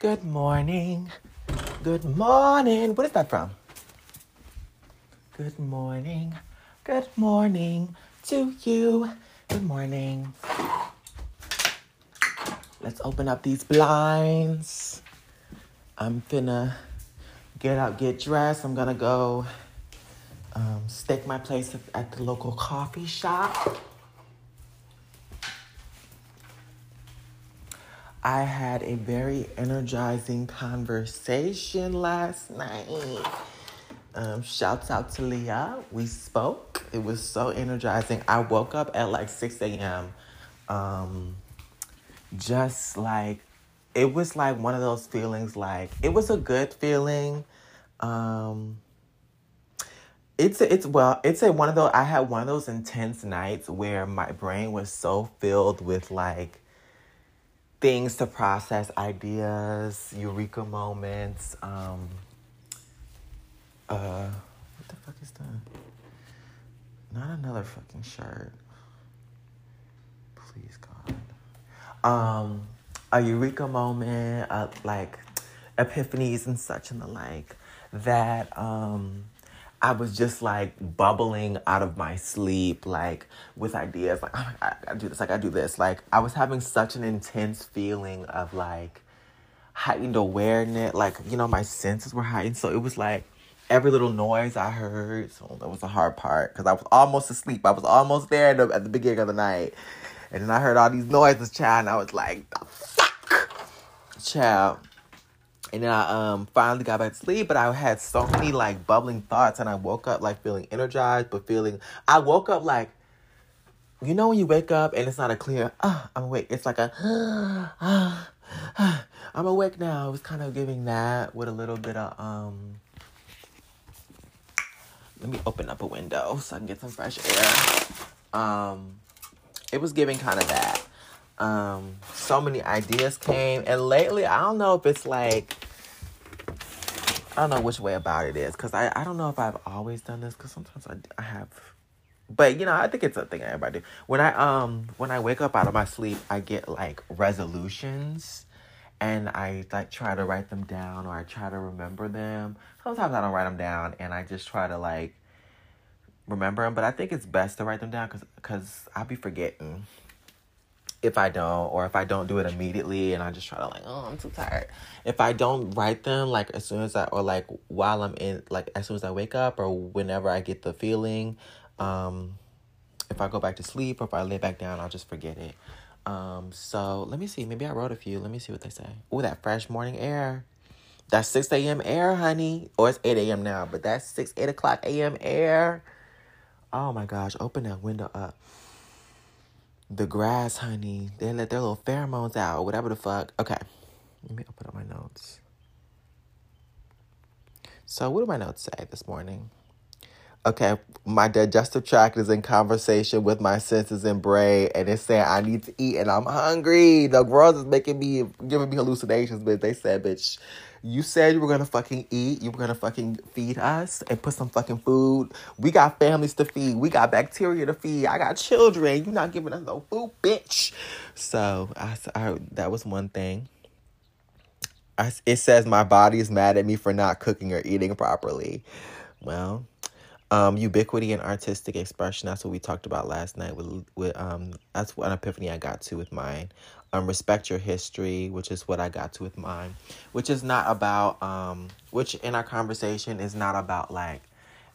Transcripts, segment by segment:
Good morning. Good morning. What is that from? Good morning. Good morning to you. Good morning. Let's open up these blinds. I'm finna get out, get dressed. I'm gonna go um, stake my place at the local coffee shop. I had a very energizing conversation last night. Um, shouts out to Leah. We spoke. It was so energizing. I woke up at like 6 a.m. Um, just like, it was like one of those feelings like, it was a good feeling. Um, it's it's well it's a one of those i had one of those intense nights where my brain was so filled with like things to process ideas eureka moments um uh what the fuck is that not another fucking shirt. Please god. Um a eureka moment uh, like epiphanies and such and the like that um I was just like bubbling out of my sleep, like with ideas, like, oh, I gotta do this, I gotta do this. Like, I was having such an intense feeling of like heightened awareness, like, you know, my senses were heightened. So it was like every little noise I heard. So that was the hard part because I was almost asleep. I was almost there at the, at the beginning of the night. And then I heard all these noises, child, and I was like, the fuck? Child. And then I um finally got back to sleep, but I had so many like bubbling thoughts, and I woke up like feeling energized, but feeling I woke up like, you know, when you wake up and it's not a clear, ah, uh, I'm awake. It's like a, ah, uh, I'm awake now. It was kind of giving that with a little bit of um. Let me open up a window so I can get some fresh air. Um, it was giving kind of that um so many ideas came. And lately i don't know if it's like i don't know which way about it is because I, I don't know if i've always done this because sometimes I, I have. But you know i think it's a thing everybody do. When i um when i wake up out of my sleep i get like resolutions and i like try to write them down or i try to remember them. Sometimes i don't write them down and i just try to like remember them but i think it's best to write them down because because i'll be forgetting if I don't, or if I don't do it immediately and I just try to like, oh, I'm too tired. If I don't write them like as soon as I, or like while I'm in, like as soon as I wake up or whenever I get the feeling, um, if I go back to sleep or if I lay back down, I'll just forget it. Um, so let me see. Maybe I wrote a few. Let me see what they say. Oh, that fresh morning air. That's 6 a.m. air, honey. Or it's 8 a.m. now, but that's 6, 8 o'clock a.m. air. Oh my gosh, open that window up the grass, honey. They let their little pheromones out, whatever the fuck. Okay, let me open up my notes. So, what do my notes say this morning? Okay, my digestive tract is in conversation with my senses and brain, and it's saying I need to eat and I'm hungry. The girls is making me giving me hallucinations, but they said, bitch, you said you were gonna fucking eat. You were gonna fucking feed us and put some fucking food. We got families to feed. We got bacteria to feed. I got children. You're not giving us no food, bitch. So I, I that was one thing. I, it says my body is mad at me for not cooking or eating properly. Well, um, ubiquity and artistic expression. That's what we talked about last night. With with um, that's what an epiphany I got to with mine um, respect your history, which is what I got to with mine, which is not about, um, which in our conversation is not about like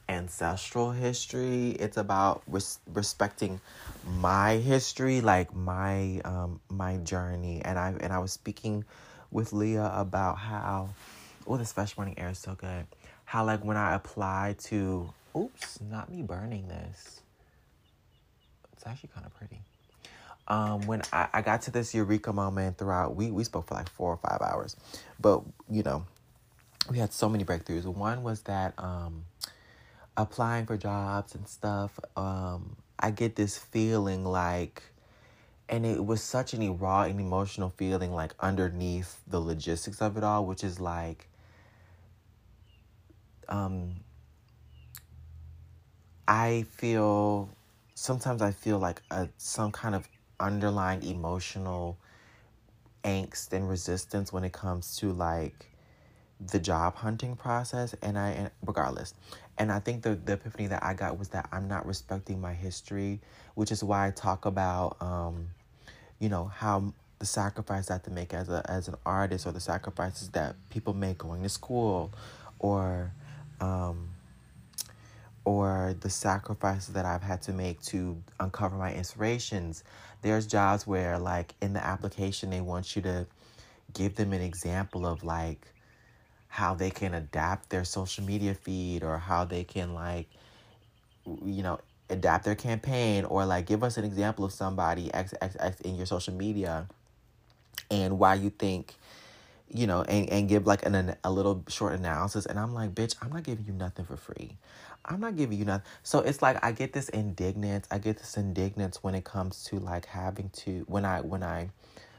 ancestral history. It's about res- respecting my history, like my um, my journey, and I and I was speaking with Leah about how, oh, this fresh morning air is so good. How like when I apply to, oops, not me burning this. It's actually kind of pretty um, when I, I got to this eureka moment throughout, we, we spoke for like four or five hours, but you know, we had so many breakthroughs. One was that um, applying for jobs and stuff, um, I get this feeling like, and it was such an raw and emotional feeling like underneath the logistics of it all, which is like, um, I feel sometimes I feel like a some kind of underlying emotional angst and resistance when it comes to like the job hunting process and I and regardless. And I think the the epiphany that I got was that I'm not respecting my history, which is why I talk about um you know how the sacrifice I have to make as a as an artist or the sacrifices that people make going to school or um or the sacrifices that I've had to make to uncover my inspirations. There's jobs where like in the application they want you to give them an example of like how they can adapt their social media feed or how they can like you know adapt their campaign or like give us an example of somebody x x x in your social media and why you think you know and, and give like an, a little short analysis. And i'm like bitch i'm not giving you nothing for free i'm not giving you nothing. So it's like i get this indignance i get this indignance when it comes to like having to when i when i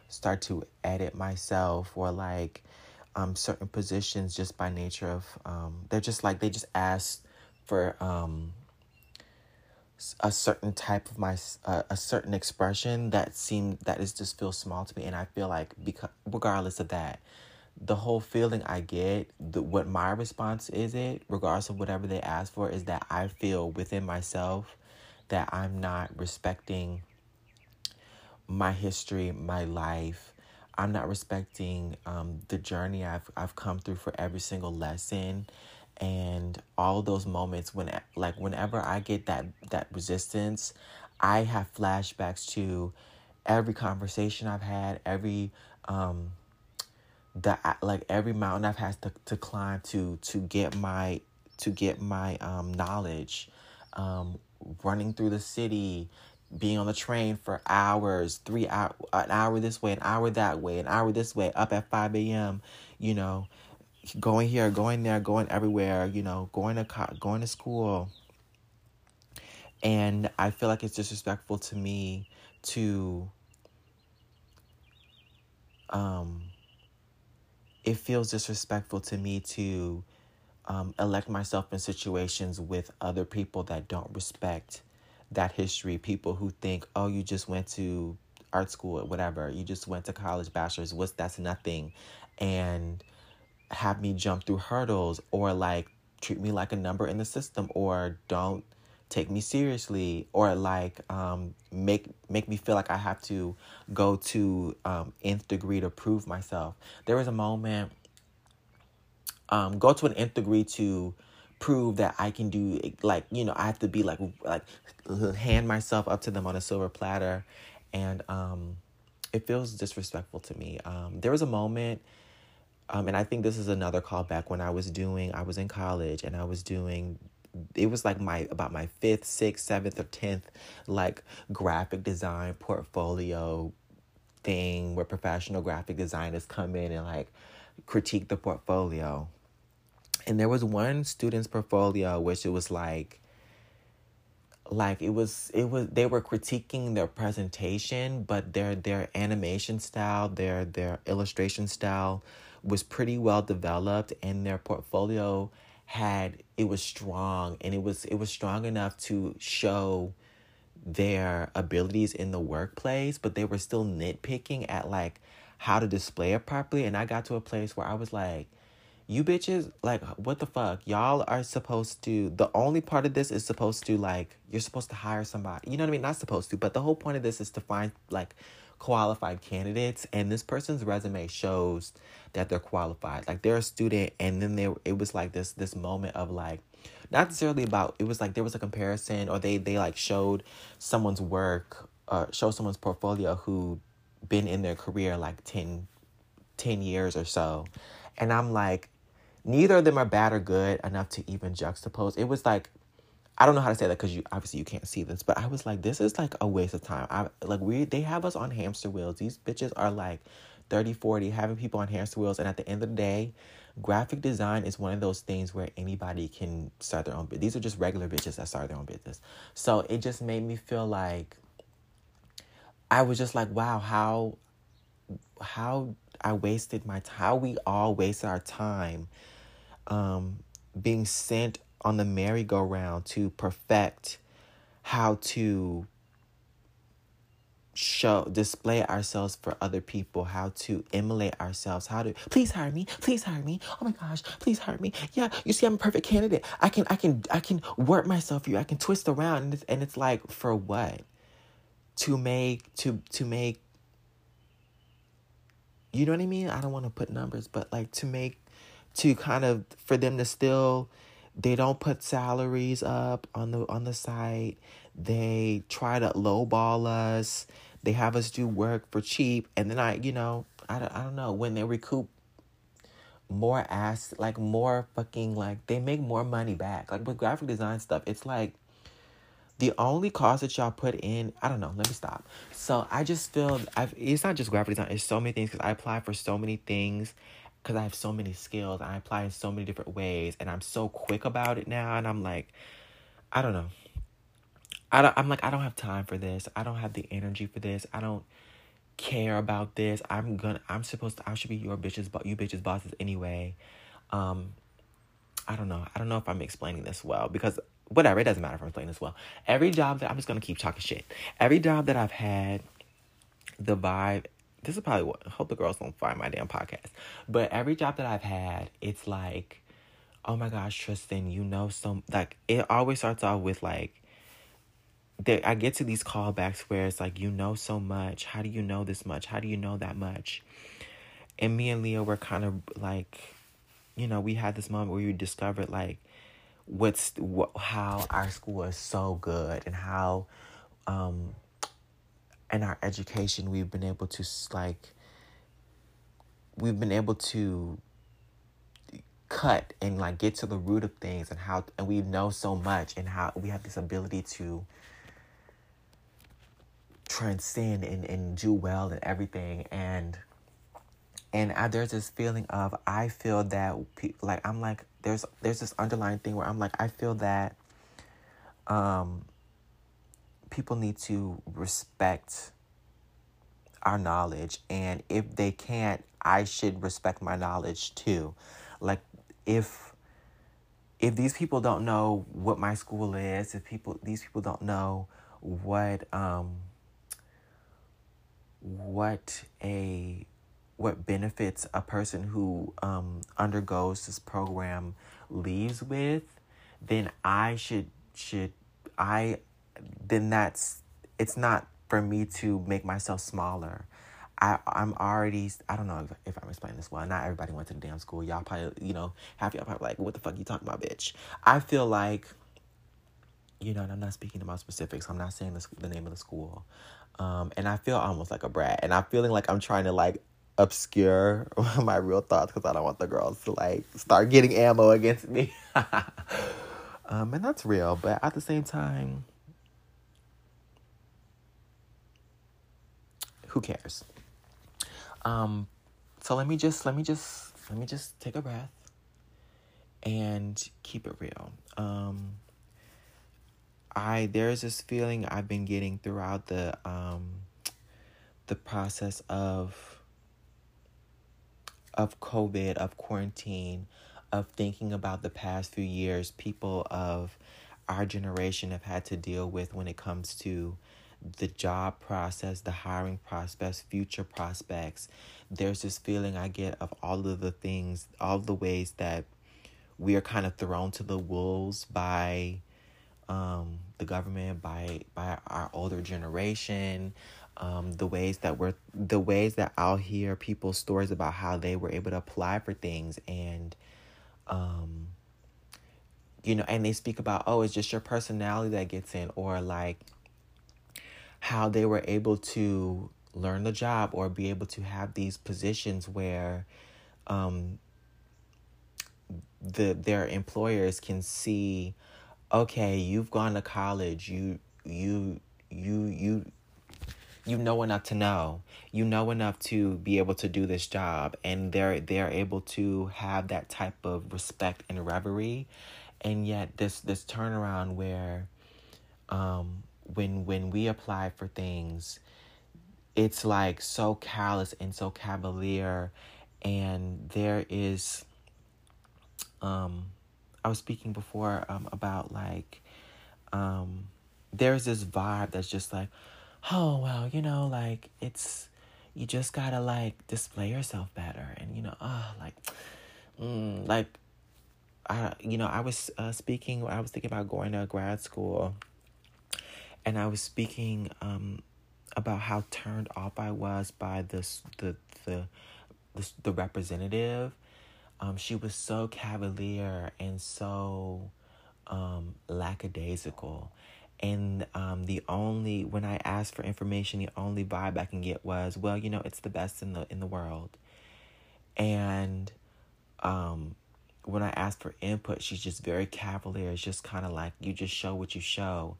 start to edit myself or like um, certain positions just by nature of um, they're just like they just ask for um, a certain type of my uh, a certain expression that seems that is just feels small to me. And I feel like because regardless of that the whole feeling I get the, what my response is it regardless of whatever they ask for is that I feel within myself that I'm not respecting my history my life. I'm not respecting um, the journey I've I've come through for every single lesson. And all those moments when like whenever I get that that resistance, I have flashbacks to every conversation I've had, every um the like every mountain I've had to, to climb to to get my to get my um knowledge um running through the city being on the train for hours, three hour, an hour this way, an hour that way, an hour this way, up at five a.m. You know, going here, going there, going everywhere. You know, going to co- going to school, and I feel like it's disrespectful to me to. Um, it feels disrespectful to me to um, elect myself in situations with other people that don't respect that history. People who think, oh, you just went to art school or whatever, you just went to college, bachelor's, what's that's nothing, and have me jump through hurdles or like treat me like a number in the system or don't take me seriously or like um, make make me feel like I have to go to um, nth degree to prove myself. There was a moment um, go to an nth degree to prove that I can do like you know I have to be like like hand myself up to them on a silver platter and um it feels disrespectful to me. Um there was a moment um and I think this is another callback when I was doing I was in college and I was doing it was like my about my fifth, sixth, seventh, or tenth like graphic design portfolio thing where professional graphic designers come in and like critique the portfolio. And there was one student's portfolio which it was like like it was it was they were critiquing their presentation but their their animation style their their illustration style was pretty well developed and their portfolio had it was strong and it was it was strong enough to show their abilities in the workplace but they were still nitpicking at like how to display it properly and I got to a place where I was like you bitches like what the fuck? Y'all are supposed to the only part of this is supposed to like you're supposed to hire somebody you know what i mean? Not supposed to but the whole point of this is to find like qualified candidates and this person's resume shows that they're qualified like they're a student and then there it was like this this moment of like not necessarily about it was like there was a comparison or they they like showed someone's work uh show someone's portfolio who been in their career like 10 10 years or so and i'm like neither of them are bad or good enough to even juxtapose. It was like I don't know how to say that because you obviously you can't see this, but I was like, this is like a waste of time. I like we they have us on hamster wheels. These bitches are like 30, 40, having people on hamster wheels, and at the end of the day, graphic design is one of those things where anybody can start their own business. These are just regular bitches that start their own business. So it just made me feel like I was just like, wow, how how I wasted my time, how we all wasted our time um, being sent on the merry-go-round to perfect how to show display ourselves for other people how to emulate ourselves how to please hire me please hire me. Oh my gosh please hire me. Yeah you see i'm a perfect candidate. I can i can i can work myself you. I can twist around and it's, and it's like for what? To make to to make you know what i mean? I don't want to put numbers but like to make to kind of for them to still they don't put salaries up on the on the site. They try to lowball us. They have us do work for cheap. And then i you know i don't, I don't know. When they recoup more ass like more fucking like they make more money back. Like with graphic design stuff it's like the only cost that y'all put in i don't know let me stop. So i just feel I've, it's not just graphic design. It's so many things because i apply for so many things because I have so many skills. I apply in so many different ways, and I'm so quick about it now. And I'm like, I don't know. I don't, I'm like, I don't have time for this. I don't have the energy for this. I don't care about this. I'm gonna. I'm supposed to. I should be your bitches, but you bitches bosses anyway. Um, I don't know. I don't know if I'm explaining this well because whatever. It doesn't matter if I'm explaining this well. Every job that I'm just gonna keep talking shit. Every job that I've had, the vibe this is probably what I hope the girls don't find my damn podcast. But every job that I've had, it's like, oh my gosh, Tristan, you know some like it always starts off with like that I get to these callbacks where it's like you know so much. How do you know this much? How do you know that much? And me and Leah were kind of like, you know, we had this moment where we discovered like what's what, how our school is so good and how um in our education we've been able to like we've been able to cut and like get to the root of things and how and we know so much and how we have this ability to transcend and, and do well and everything. And and I, there's this feeling of I feel that pe- like I'm like there's there's this underlying thing where I'm like I feel that um people need to respect our knowledge and if they can't i should respect my knowledge too. Like if if these people don't know what my school is if people these people don't know what um what a what benefits a person who um undergoes this program leaves with then i should should i then that's it's not for me to make myself smaller. I, I'm already, I don't know if, if I'm explaining this well. Not everybody went to the damn school. Y'all probably, you know, half y'all probably like, what the fuck you talking about, bitch? I feel like, you know, and I'm not speaking about specifics. I'm not saying the, the name of the school. Um, and I feel almost like a brat. And I'm feeling like I'm trying to like obscure my real thoughts because I don't want the girls to like start getting ammo against me. um, and that's real. But at the same time, who cares? Um, so let me just let me just let me just take a breath and keep it real. Um, I there's this feeling I've been getting throughout the um, the process of of COVID, of quarantine, of thinking about the past few years people of our generation have had to deal with when it comes to the job process, the hiring prospects, future prospects. There's this feeling I get of all of the things, all the ways that we are kind of thrown to the wolves by um, the government, by by our older generation. Um, the ways that we're the ways that I'll hear people's stories about how they were able to apply for things and um you know and they speak about oh it's just your personality that gets in or like how they were able to learn the job or be able to have these positions where um, the their employers can see okay you've gone to college you you you you you know enough to know you know enough to be able to do this job and they're they're able to have that type of respect and reverie. And yet this this turnaround where um when when we apply for things it's like so callous and so cavalier and there is um i was speaking before um about like um there's this vibe that's just like oh well, you know, like it's you just gotta like display yourself better, and you know, oh, like, mm, like, I, you know, I was uh, speaking. I was thinking about going to grad school, and I was speaking um about how turned off I was by this the the the, the representative. Um, she was so cavalier and so um, lackadaisical. And um, the only when I asked for information, the only vibe I can get was, well, you know, it's the best in the in the world. And um, when I asked for input, she's just very cavalier. It's just kind of like you just show what you show,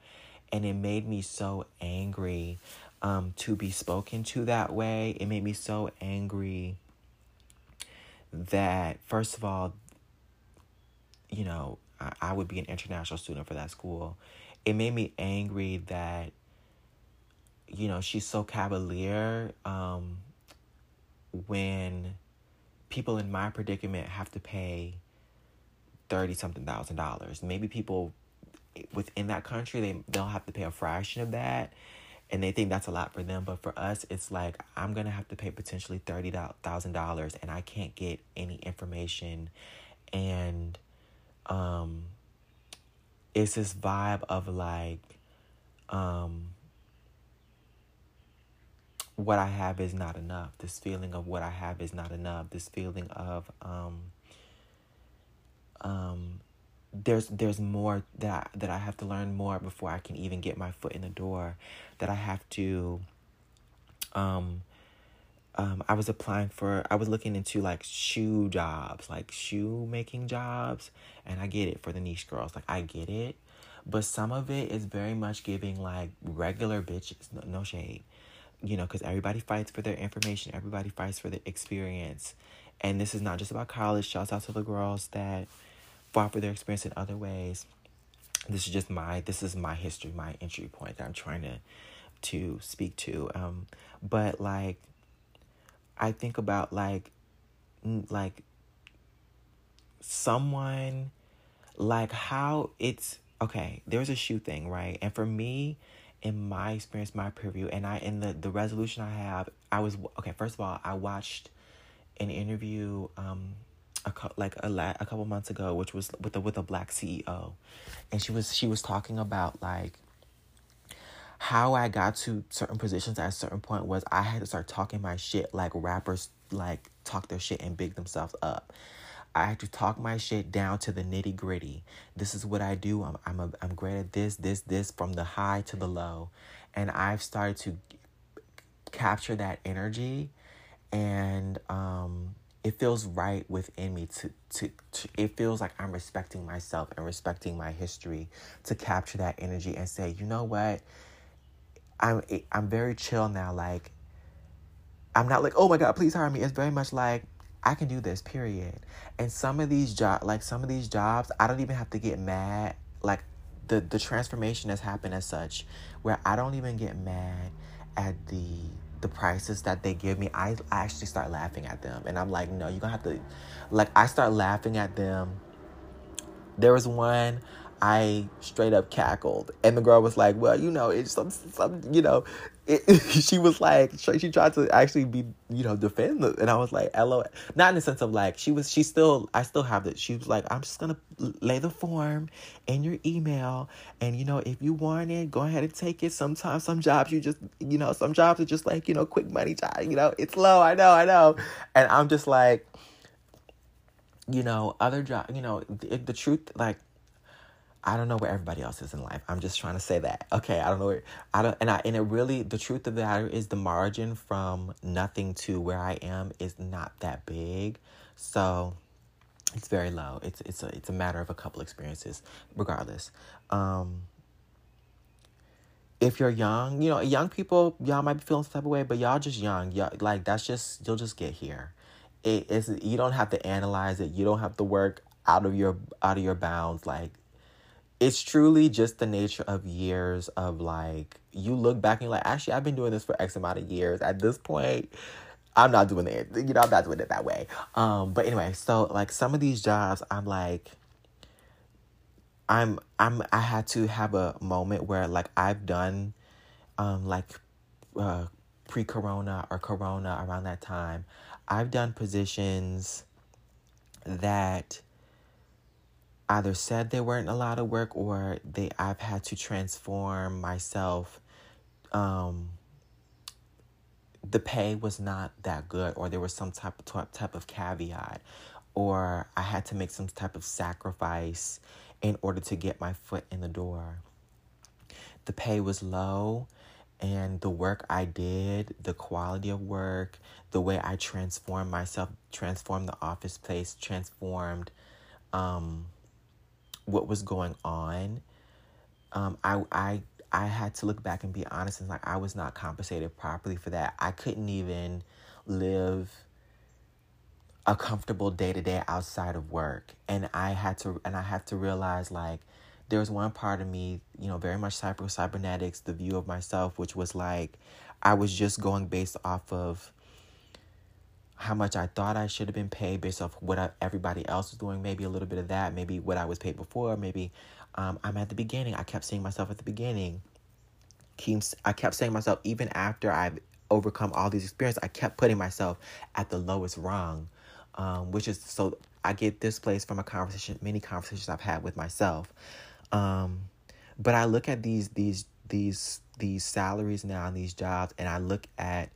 and it made me so angry um, to be spoken to that way. It made me so angry that first of all, you know, I, I would be an international student for that school. It made me angry that, you know, she's so cavalier um, when people in my predicament have to pay thirty something thousand dollars. Maybe people within that country they they'll have to pay a fraction of that and they think that's a lot for them. But for us it's like i'm gonna have to pay potentially $30000 and i can't get any information. And um it's this vibe of like um what i have is not enough. This feeling of what i have is not enough. This feeling of um um there's there's more that that I have to learn more before I can even get my foot in the door that I have to um um I was applying for I was looking into like shoe jobs like shoe making jobs and I get it for the niche girls like I get it. But some of it is very much giving like regular bitches no, no shade you know because everybody fights for their information everybody fights for the experience. And this is not just about college shouts out to the girls that fought for their experience in other ways. This is just my this is my history, my entry point that I'm trying to to speak to. Um, but like I think about like like someone like how it's okay there's a shoe thing right and for me in my experience my preview and i in the the resolution i have i was okay first of all i watched an interview um a like a la- a couple months ago, which was with a with a black CEO, and she was she was talking about like how I got to certain positions at a certain point was I had to start talking my shit like rappers like talk their shit and big themselves up. I had to talk my shit down to the nitty gritty. This is what I do. I'm I'm a, I'm great at this this this from the high to the low, and I've started to capture that energy, and um it feels right within me to, to, to it feels like I'm respecting myself and respecting my history to capture that energy and say, you know what? I'm I'm very chill now. Like I'm not like, oh my god, please hire me. It's very much like I can do this, period. And some of these job like some of these jobs, I don't even have to get mad. Like the the transformation has happened as such where I don't even get mad at the the prices that they give me, I, I actually start laughing at them. And I'm like, no, you're gonna have to, like, I start laughing at them. There was one I straight up cackled, and the girl was like, "Well, you know, it's some, some, you know." It, she was like, she tried to actually be, you know, defend the, and I was like, "Hello," not in the sense of like she was, she still, I still have it. She was like, "I'm just gonna lay the form in your email, and you know, if you want it, go ahead and take it. Sometimes some jobs you just, you know, some jobs are just like, you know, quick money job. You know, it's low. I know, I know, and I'm just like." You know, other job. You know, the, the truth. Like I don't know where everybody else is in life. I'm just trying to say that. Okay, I don't know where I don't and I and it really the truth of the matter is the margin from nothing to where I am is not that big. So it's very low. It's it's a it's a matter of a couple experiences regardless. Um if you're young, you know, young people, y'all might be feeling some type of way, but y'all just young. Y'all like that's just you'll just get here. It is you don't have to analyze it. You don't have to work out of your out of your bounds like it's truly just the nature of years of like you look back and you're like actually i've been doing this for x amount of years. At this point i'm not doing it. You know i'm not doing it that way. Um but anyway so like some of these jobs i'm like i'm i'm i had to have a moment where like i've done um like uh, pre corona or corona around that time, I've done positions that either said they weren't a lot of work or they I've had to transform myself um the pay was not that good or there was some type of type of caveat or I had to make some type of sacrifice in order to get my foot in the door. The pay was low and the work I did, the quality of work, the way I transformed myself, transformed the office place, transformed um, what was going on. Um, I I I had to look back and be honest and like I was not compensated properly for that. I couldn't even live a comfortable day to day outside of work, and I had to and I had to realize like there was one part of me, you know, very much cyber cybernetics, the view of myself, which was like I was just going based off of how much I thought I should have been paid based off what I, everybody else was doing. Maybe a little bit of that. Maybe what I was paid before. Maybe um, I'm at the beginning. I kept seeing myself at the beginning. I kept saying myself even after I've overcome all these experiences. I kept putting myself at the lowest rung, um, which is so I get this place from a conversation, many conversations I've had with myself. Um, but I look at these these these these salaries now and these jobs, and I look at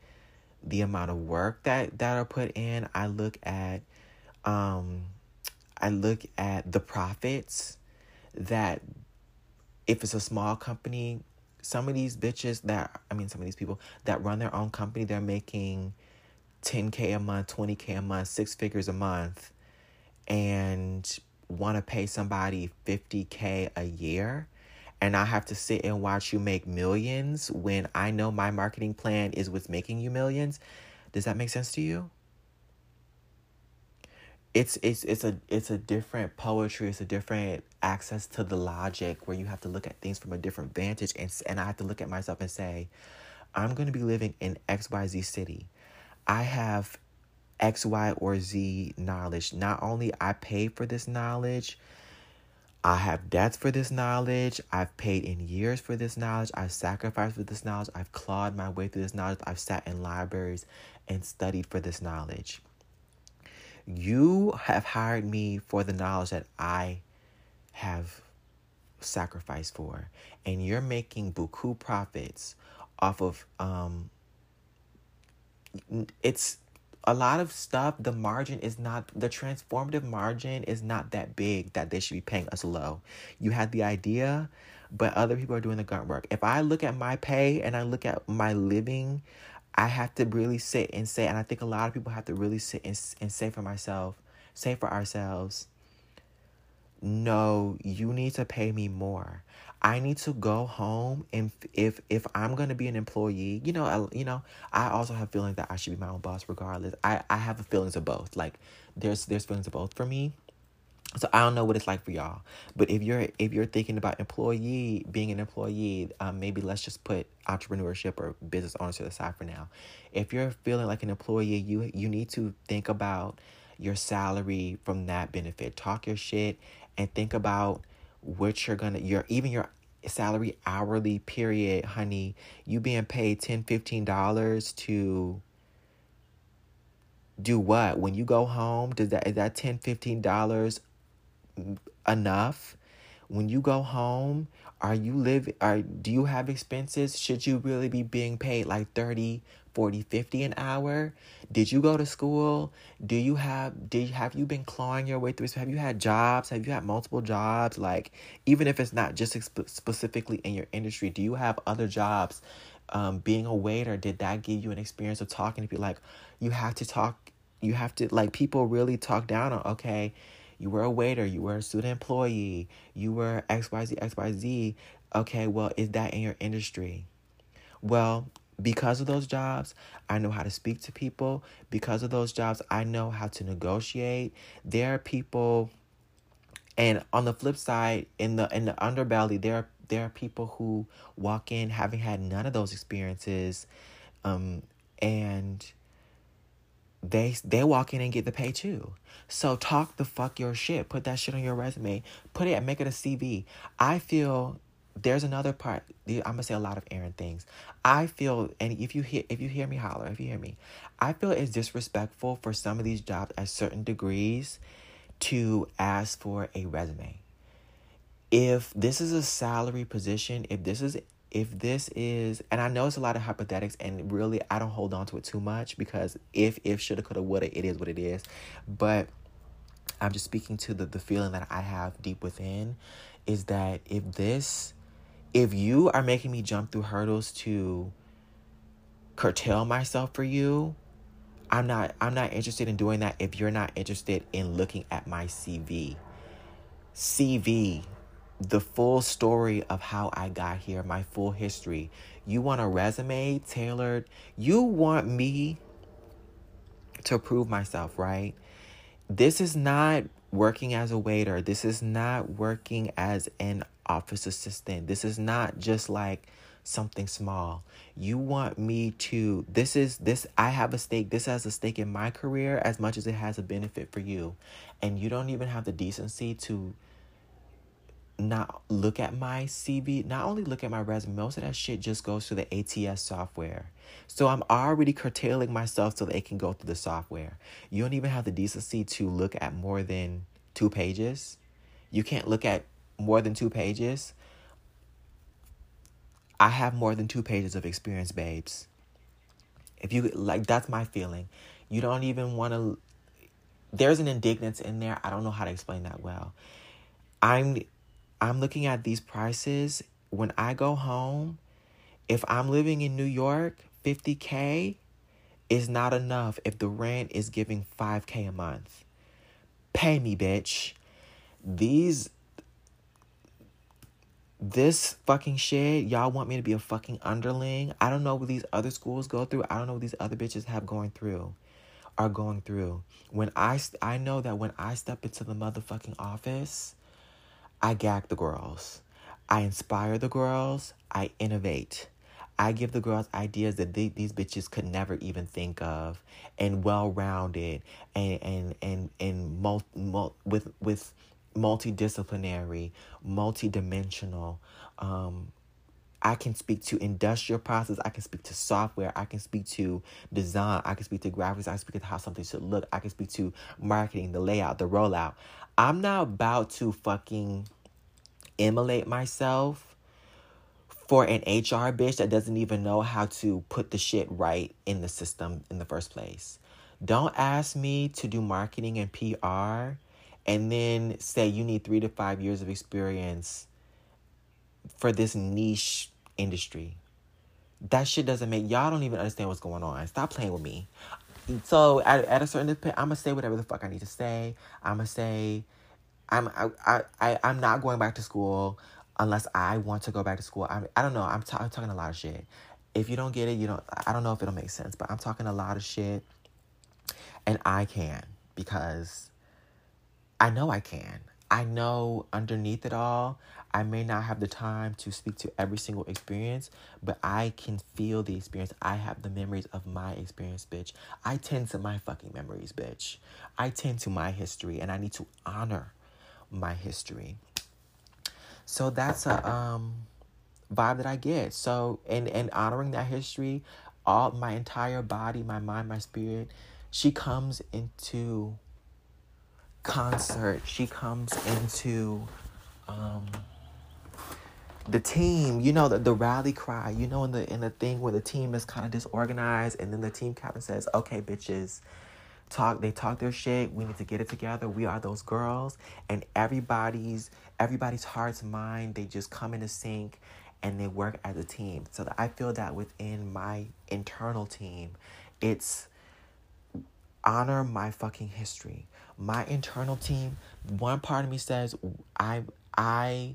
the amount of work that that are put in. I look at um, I look at the profits that if it's a small company, some of these bitches that I mean some of these people that run their own company, they're making 10k a month, 20k a month, six figures a month and want to pay somebody 50k a year and I have to sit and watch you make millions when I know my marketing plan is what's making you millions. Does that make sense to you? It's it's it's a it's a different poetry, it's a different access to the logic where you have to look at things from a different vantage and and I have to look at myself and say, I'm going to be living in XYZ city. I have X, Y, or Z knowledge. Not only I pay for this knowledge, I have debts for this knowledge. I've paid in years for this knowledge. I've sacrificed for this knowledge. I've clawed my way through this knowledge. I've sat in libraries and studied for this knowledge. You have hired me for the knowledge that I have sacrificed for. And you're making buku profits off of um it's a lot of stuff, the margin is not, the transformative margin is not that big that they should be paying us low. You had the idea, but other people are doing the grunt work. If I look at my pay and I look at my living, I have to really sit and say, and I think a lot of people have to really sit and, and say for myself, say for ourselves, no, you need to pay me more. I need to go home and if if I'm gonna be an employee, you know, I, you know, I also have feelings that I should be my own boss regardless. I I have feelings of both. Like there's there's feelings of both for me. So I don't know what it's like for y'all, but if you're if you're thinking about employee being an employee, um, maybe let's just put entrepreneurship or business owners to the side for now. If you're feeling like an employee, you you need to think about your salary from that benefit. Talk your shit and think about what you're gonna your even your salary hourly period honey you being paid 10 15 dollars to do what? When you go home does that is that 10 15 dollars enough? When you go home are you live are do you have expenses? Should you really be being paid like 30 40 50 an hour? Did you go to school? Do you have did have you been clawing your way through so have you had jobs? Have you had multiple jobs? Like even if it's not just specifically in your industry do you have other jobs um, being a waiter? Did that give you an experience of talking to people like you have to talk you have to like people really talk down on okay you were a waiter you were a student employee you were xyz xyz okay well is that in your industry? Well because of those jobs, I know how to speak to people. Because of those jobs, I know how to negotiate. There are people and on the flip side, in the in the underbelly, there are there are people who walk in having had none of those experiences, um, and they they walk in and get the pay too. So talk the fuck your shit. Put that shit on your resume. Put it and make it a CV. I feel there's another part. I'm gonna say a lot of errant things. I feel, and if you hear if you hear me holler, if you hear me, I feel it's disrespectful for some of these jobs at certain degrees to ask for a resume. If this is a salary position, if this is if this is and I know it's a lot of hypothetics and really I don't hold on to it too much because if if shoulda coulda woulda it is what it is. But I'm just speaking to the, the feeling that I have deep within is that if this if you are making me jump through hurdles to curtail myself for you, I'm not I'm not interested in doing that if you're not interested in looking at my CV. CV, the full story of how I got here, my full history. You want a resume tailored? You want me to prove myself, right? This is not working as a waiter. This is not working as an office assistant. This is not just like something small. You want me to this is this I have a stake. This has a stake in my career as much as it has a benefit for you. And you don't even have the decency to not look at my CV, not only look at my resume, most of that shit just goes to the ATS software. So I'm already curtailing myself so they can go through the software. You don't even have the decency to look at more than two pages. You can't look at more than two pages. I have more than two pages of experience, babes. If you like, that's my feeling. You don't even want to. There's an indignance in there. I don't know how to explain that well. I'm I'm looking at these prices. When I go home, if I'm living in New York, 50K is not enough if the rent is giving 5K a month. Pay me, bitch. These this fucking shit, y'all want me to be a fucking underling? I don't know what these other schools go through. I don't know what these other bitches have going through are going through. When I I know that when I step into the motherfucking office, I gag the girls. I inspire the girls. I innovate. I give the girls ideas that they, these bitches could never even think of, and well rounded, and and and and mul- mul- with with multidisciplinary, multidimensional. Um, I can speak to industrial process. I can speak to software. I can speak to design. I can speak to graphics. I can speak to how something should look. I can speak to marketing, the layout, the rollout. I'm not about to fucking immolate myself for an HR bitch that doesn't even know how to put the shit right in the system in the first place. Don't ask me to do marketing and PR and then say you need three to five years of experience for this niche industry. That shit doesn't make y'all don't even understand what's going on. Stop playing with me. So at, at a certain point, I'm gonna say whatever the fuck I need to say. I'm gonna say I'm I, I I'm not going back to school unless I want to go back to school. I'm I don't know. I'm, t- I'm talking a lot of shit. If you don't get it, you don't. I don't know if it'll make sense, but I'm talking a lot of shit, and I can because I know I can. I know underneath it all, I may not have the time to speak to every single experience, but I can feel the experience. I have the memories of my experience, bitch. I tend to my fucking memories, bitch. I tend to my history, and I need to honor my history. So that's a um vibe that I get. So and and honoring that history, all my entire body, my mind, my spirit, she comes into concert. She comes into um the team, you know, the, the rally cry, you know, in the in the thing where the team is kind of disorganized and then the team captain says, Okay, bitches, talk they talk their shit we need to get it together we are those girls and everybody's everybody's heart's mind they just come into sync and they work as a team so that i feel that within my internal team it's honor my fucking history my internal team one part of me says i i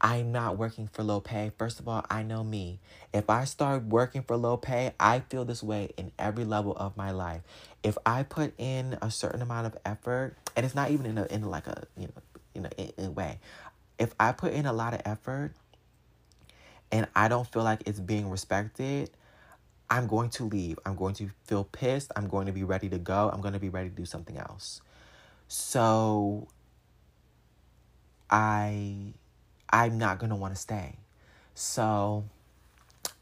I'm not working for low pay. First of all, I know me. If I start working for low pay, I feel this way in every level of my life. If I put in a certain amount of effort, and it's not even in a in like a you know you know in, in a way, if I put in a lot of effort, and I don't feel like it's being respected, I'm going to leave. I'm going to feel pissed. I'm going to be ready to go. I'm going to be ready to do something else. So I I'm not going to want to stay. So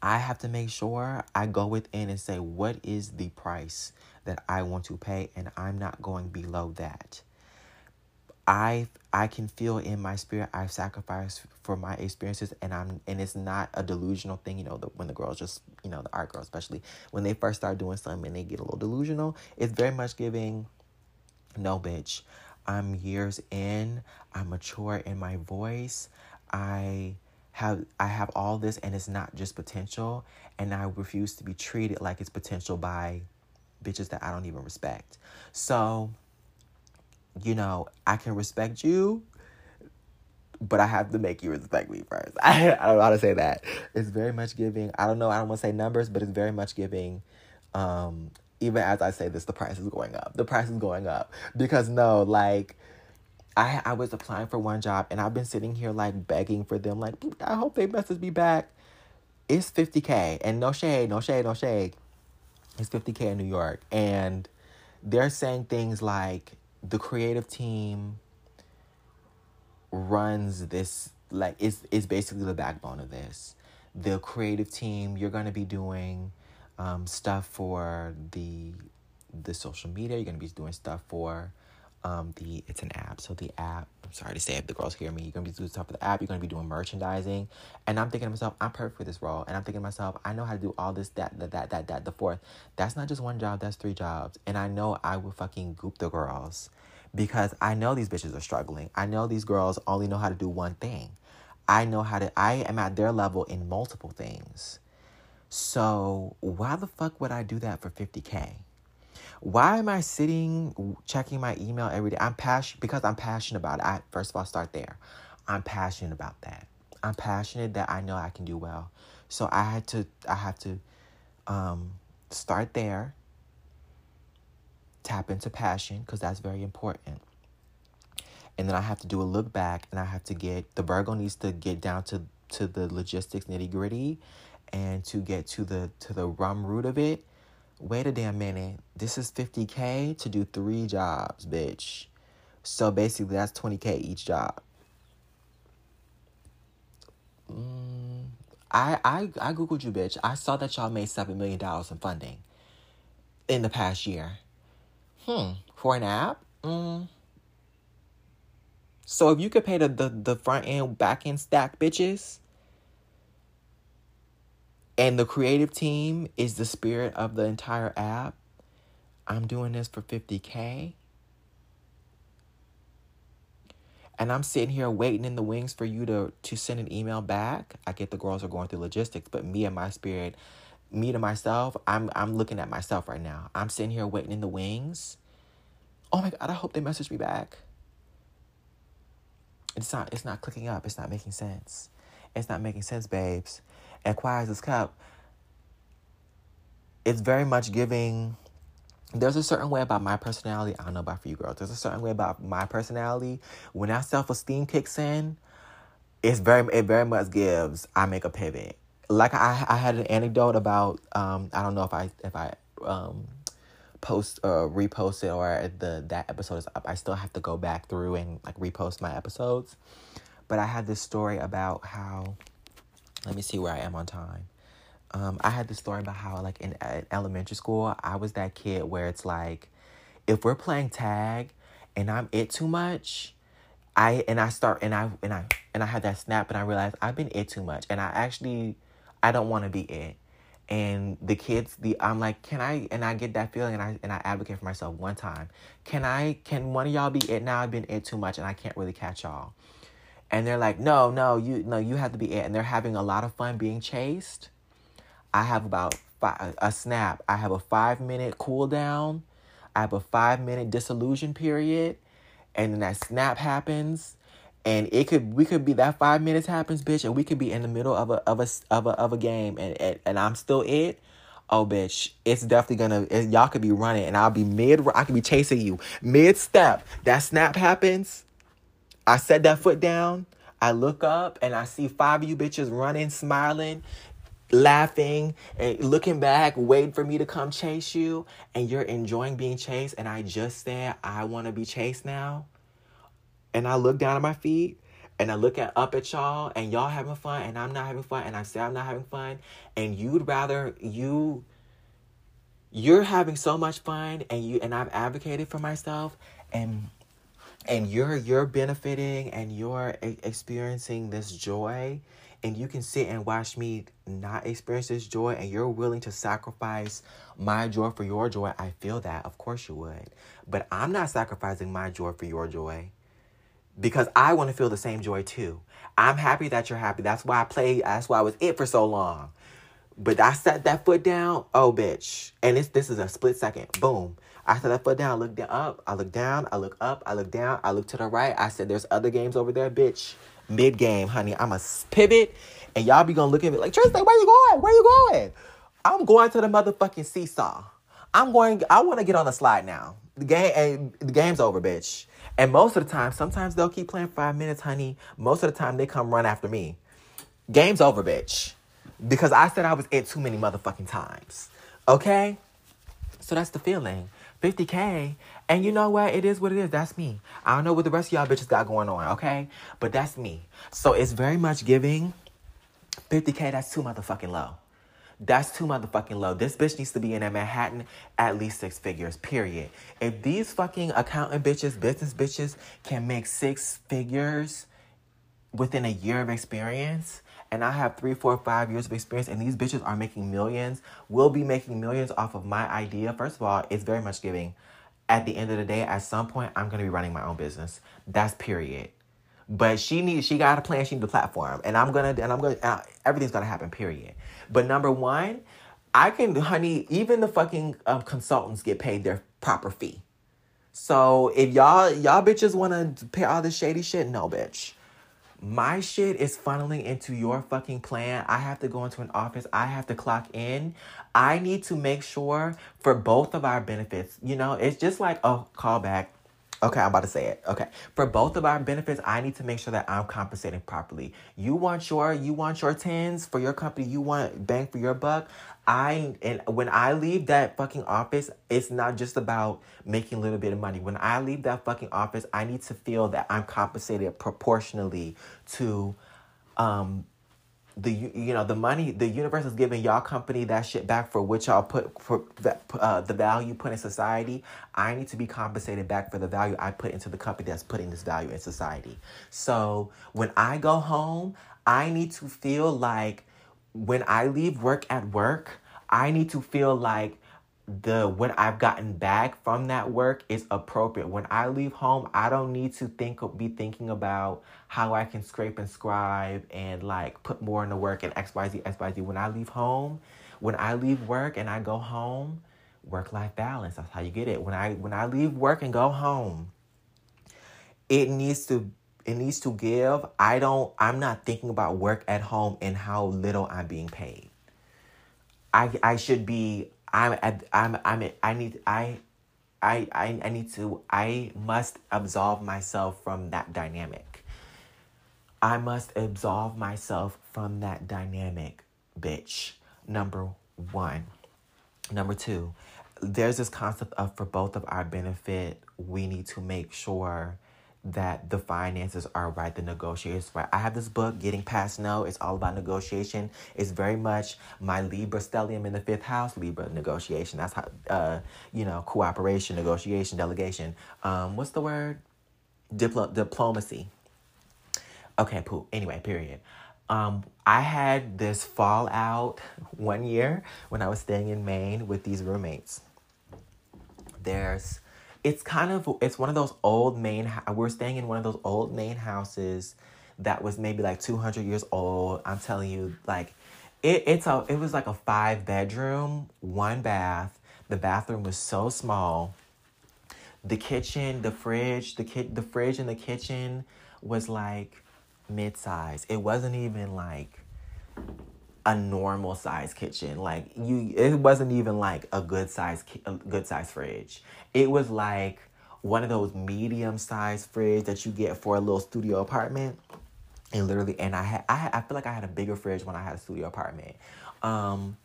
I have to make sure I go within and say, what is the price that I want to pay? And I'm not going below that. I I can feel in my spirit I've sacrificed for my experiences and I'm and it's not a delusional thing, you know, the, when the girls just, you know, the art girls especially when they first start doing something and they get a little delusional, it's very much giving no bitch. I'm years in, I'm mature in my voice. I have I have all this and it's not just potential and I refuse to be treated like it's potential by bitches that I don't even respect. So, you know, I can respect you, but I have to make you respect me first. I, I don't know how to say that. It's very much giving, I don't know, I don't want to say numbers, but it's very much giving um even as I say this, the price is going up. The price is going up. Because no, like I I was applying for one job and I've been sitting here like begging for them, like, I hope they message me back. It's 50K. And no shade, no shade, no shade. It's 50K in New York. And they're saying things like the creative team runs this like it's it's basically the backbone of this. The creative team, you're gonna be doing um, stuff for the the social media. You're gonna be doing stuff for um, the it's an app. So the app, I'm sorry to say if the girls hear me, you're gonna be doing stuff for the app, you're gonna be doing merchandising. And I'm thinking to myself, I'm perfect for this role. And I'm thinking to myself, I know how to do all this, that, that, that, that, that, the fourth. That's not just one job, that's three jobs. And I know I will fucking goop the girls because I know these bitches are struggling. I know these girls only know how to do one thing. I know how to I am at their level in multiple things. So why the fuck would I do that for 50k? Why am I sitting checking my email every day? I'm passionate because I'm passionate about it. I first of all start there. I'm passionate about that. I'm passionate that I know I can do well. So I had to I have to um, start there. Tap into passion because that's very important. And then I have to do a look back and I have to get the Virgo needs to get down to to the logistics nitty gritty and to get to the to the rum root of it wait a damn minute. This is 50K to do three jobs, bitch. So basically, that's 20K each job. Mm, I, I, I Googled you, bitch. I saw that y'all made $7 million in funding in the past year. Hmm. For an app? Mm. So if you could pay the, the, the front end, back end stack bitches, and the creative team is the spirit of the entire app. I'm doing this for 50K. And I'm sitting here waiting in the wings for you to, to send an email back. I get the girls are going through logistics, but me and my spirit, me to myself, I'm I'm looking at myself right now. I'm sitting here waiting in the wings. Oh my god, I hope they message me back. It's not it's not clicking up. It's not making sense. It's not making sense, babes acquires this cup, it's very much giving. There's a certain way about my personality. I don't know about for you girls. There's a certain way about my personality. When that self esteem kicks in, it's very it very much gives. I make a pivot. Like I I had an anecdote about um I don't know if I if I um post or uh, repost it or the that episode is up. I still have to go back through and like repost my episodes. But I had this story about how let me see where I am on time. Um, I had this story about how, like, in, in elementary school, I was that kid where it's like, if we're playing tag and I'm it too much, I and I start and I and I and I had that snap and I realized I've been it too much and I actually I don't want to be it. And the kids, the I'm like, can I? And I get that feeling, and I and I advocate for myself one time. Can I? Can one of y'all be it now? I've been it too much, and I can't really catch y'all and they're like, no, no, you no, you have to be it. And they're having a lot of fun being chased. I have about five, a snap. I have a five minute cool down. I have a five minute disillusion period, and then that snap happens, and it could we could be that five minutes happens, bitch, and we could be in the middle of a of a of a of a game, and and, and I'm still it. Oh, bitch, it's definitely gonna. It, y'all could be running, and I'll be mid. I could be chasing you mid step. That snap happens I set that foot down. I look up and I see five of you bitches running, smiling, laughing, and looking back, waiting for me to come chase you. And you're enjoying being chased. And I just said, I want to be chased now. And I look down at my feet and I look at up at y'all and y'all having fun and I'm not having fun and I say I'm not having fun and you'd rather you you're having so much fun and you and I've advocated for myself and and you're you're benefiting and you're experiencing this joy and you can sit and watch me not experience this joy and you're willing to sacrifice my joy for your joy i feel that of course you would but i'm not sacrificing my joy for your joy because i want to feel the same joy too i'm happy that you're happy that's why i play that's why i was it for so long but i set that foot down oh bitch and it's this is a split second boom I set that foot down, I look up, I look down, I look up, I look down, I look to the right. I said, There's other games over there, bitch mid game, honey. I'm a pivot, and y'all be gonna look at me like Tristan, where you going? Where you going? I'm going to the motherfucking seesaw. I'm going. I want to get on the slide now. The game, and the game's over, bitch. And most of the time, sometimes they'll keep playing five minutes, honey. Most of the time, they come run after me. Game's over, bitch. Because I said I was it too many motherfucking times. Okay? So that's the feeling. 50K. And you know what? It is what it is. That's me. I don't know what the rest of y'all bitches got going on, okay? But that's me. So it's very much giving 50K, that's too motherfucking low. That's too motherfucking low. This bitch needs to be in a Manhattan at least six figures, period. If these fucking accountant bitches, business bitches can make six figures within a year of experience, and I have three, four, five years of experience, and these bitches are making millions, will be making millions off of my idea. First of all, it's very much giving. At the end of the day, at some point, I'm gonna be running my own business. That's period. But she needs, she got a plan, she needs a platform, and I'm gonna, and I'm gonna, uh, everything's gonna happen. Period. But number one, I can, honey, even the fucking um, consultants get paid their proper fee. So if y'all y'all bitches want to pay all this shady shit, no, bitch my shit is funneling into your fucking plan. I have to go into an office. I have to clock in. I need to make sure for both of our benefits. You know, it's just like a callback. Okay, I'm about to say it. Okay. For both of our benefits, I need to make sure that I'm compensating properly. You want your you want your tens for your company, you want bang for your buck. I and when I leave that fucking office, it's not just about making a little bit of money. When I leave that fucking office, I need to feel that I'm compensated proportionally to um the you know the money the universe is giving y'all company that shit back for which y'all put for uh, the value put in society i need to be compensated back for the value i put into the company that's putting this value in society so when i go home i need to feel like when I leave work at work, I need to feel like the what I've gotten back from that work is appropriate. When I leave home, I don't need to think be thinking about how I can scrape and scribe and like put more in the work and XYZ, XYZ. When I leave home, when I leave work and I go home, work life balance. That's how you get it. When I when I leave work and go home, it needs to it needs to give. I don't, I'm not thinking about work at home and how little I'm being paid. I, I should be, I'm, I'm, I'm, I need, I, I, I, I need to, I must absolve myself from that dynamic. I must absolve myself from that dynamic, bitch. Number one. Number two, there's this concept of for both of our benefit, we need to make sure that the finances are right, the negotiations right. I have this book, Getting Past No. It's all about negotiation. It's very much my Libra stellium in the fifth house, Libra negotiation. That's how, uh, you know, cooperation, negotiation, delegation. Um, what's the word? Diplo- diplomacy. Okay, poop. Anyway, period. Um, I had this fallout one year when I was staying in Maine with these roommates. There's it's kind of it's one of those old Maine we're staying in one of those old Maine houses that was maybe like 200 years old i'm telling you like it, it's a it was like a five bedroom one bath the bathroom was so small the kitchen the fridge the kit the fridge in the kitchen was like mid-size it wasn't even like a normal size kitchen. Like you, it wasn't even like a good size, a good size fridge. It was like one of those medium size fridge that you get for a little studio apartment. And literally, and I had, I I feel like I had a bigger fridge when I had a studio apartment. Um,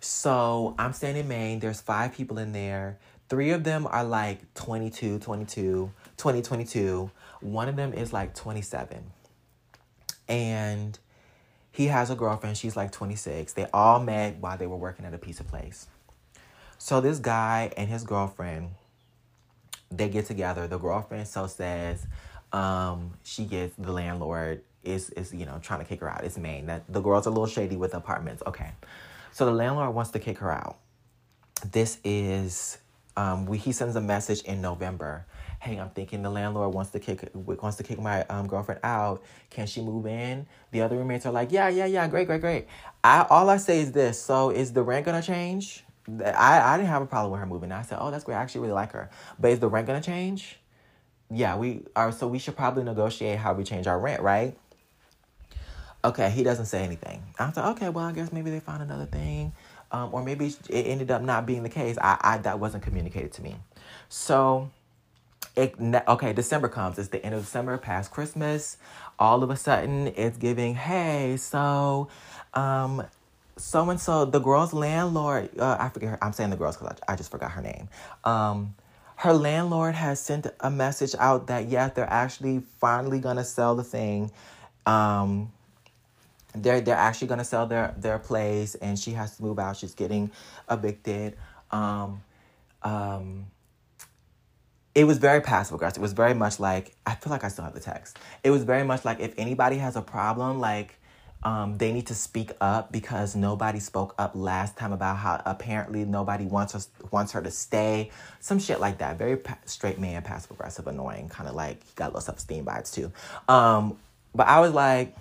so I'm staying in Maine. There's five people in there. Three of them are like 22, 22, 20, 22. One of them is like 27. And he has a girlfriend. She's like 26. They all met while they were working at a pizza place. So this guy and his girlfriend, they get together. The girlfriend so says, um, she gets the landlord is is you know trying to kick her out. It's Maine. That the girl's a little shady with apartments. Okay, so the landlord wants to kick her out. This is um, we, he sends a message in November. Hey, I'm thinking the landlord wants to kick wants to kick my um, girlfriend out. Can she move in? The other roommates are like, yeah, yeah, yeah, great, great, great. I all I say is this. So is the rent gonna change? I, I didn't have a problem with her moving. I said, oh, that's great. I actually really like her. But is the rent gonna change? Yeah, we are. So we should probably negotiate how we change our rent, right? Okay, he doesn't say anything. I like, okay, well, I guess maybe they found another thing. Um, or maybe it ended up not being the case. I, I that wasn't communicated to me. So, okay. December comes. It's the end of December, past Christmas. All of a sudden, it's giving. Hey, so, um, so and so, the girl's landlord. Uh, I forget her. I'm saying the girl's because I, I just forgot her name. Um, her landlord has sent a message out that yeah, they're actually finally gonna sell the thing. Um, they're they're actually gonna sell their their place and she has to move out she's getting evicted um um it was very passive aggressive it was very much like i feel like i still have the text it was very much like if anybody has a problem like um, they need to speak up because nobody spoke up last time about how apparently nobody wants us wants her to stay. Some shit like that. Very pa- straight man, passive aggressive, annoying, kind of like got low self esteem vibes too. Um, but I was like,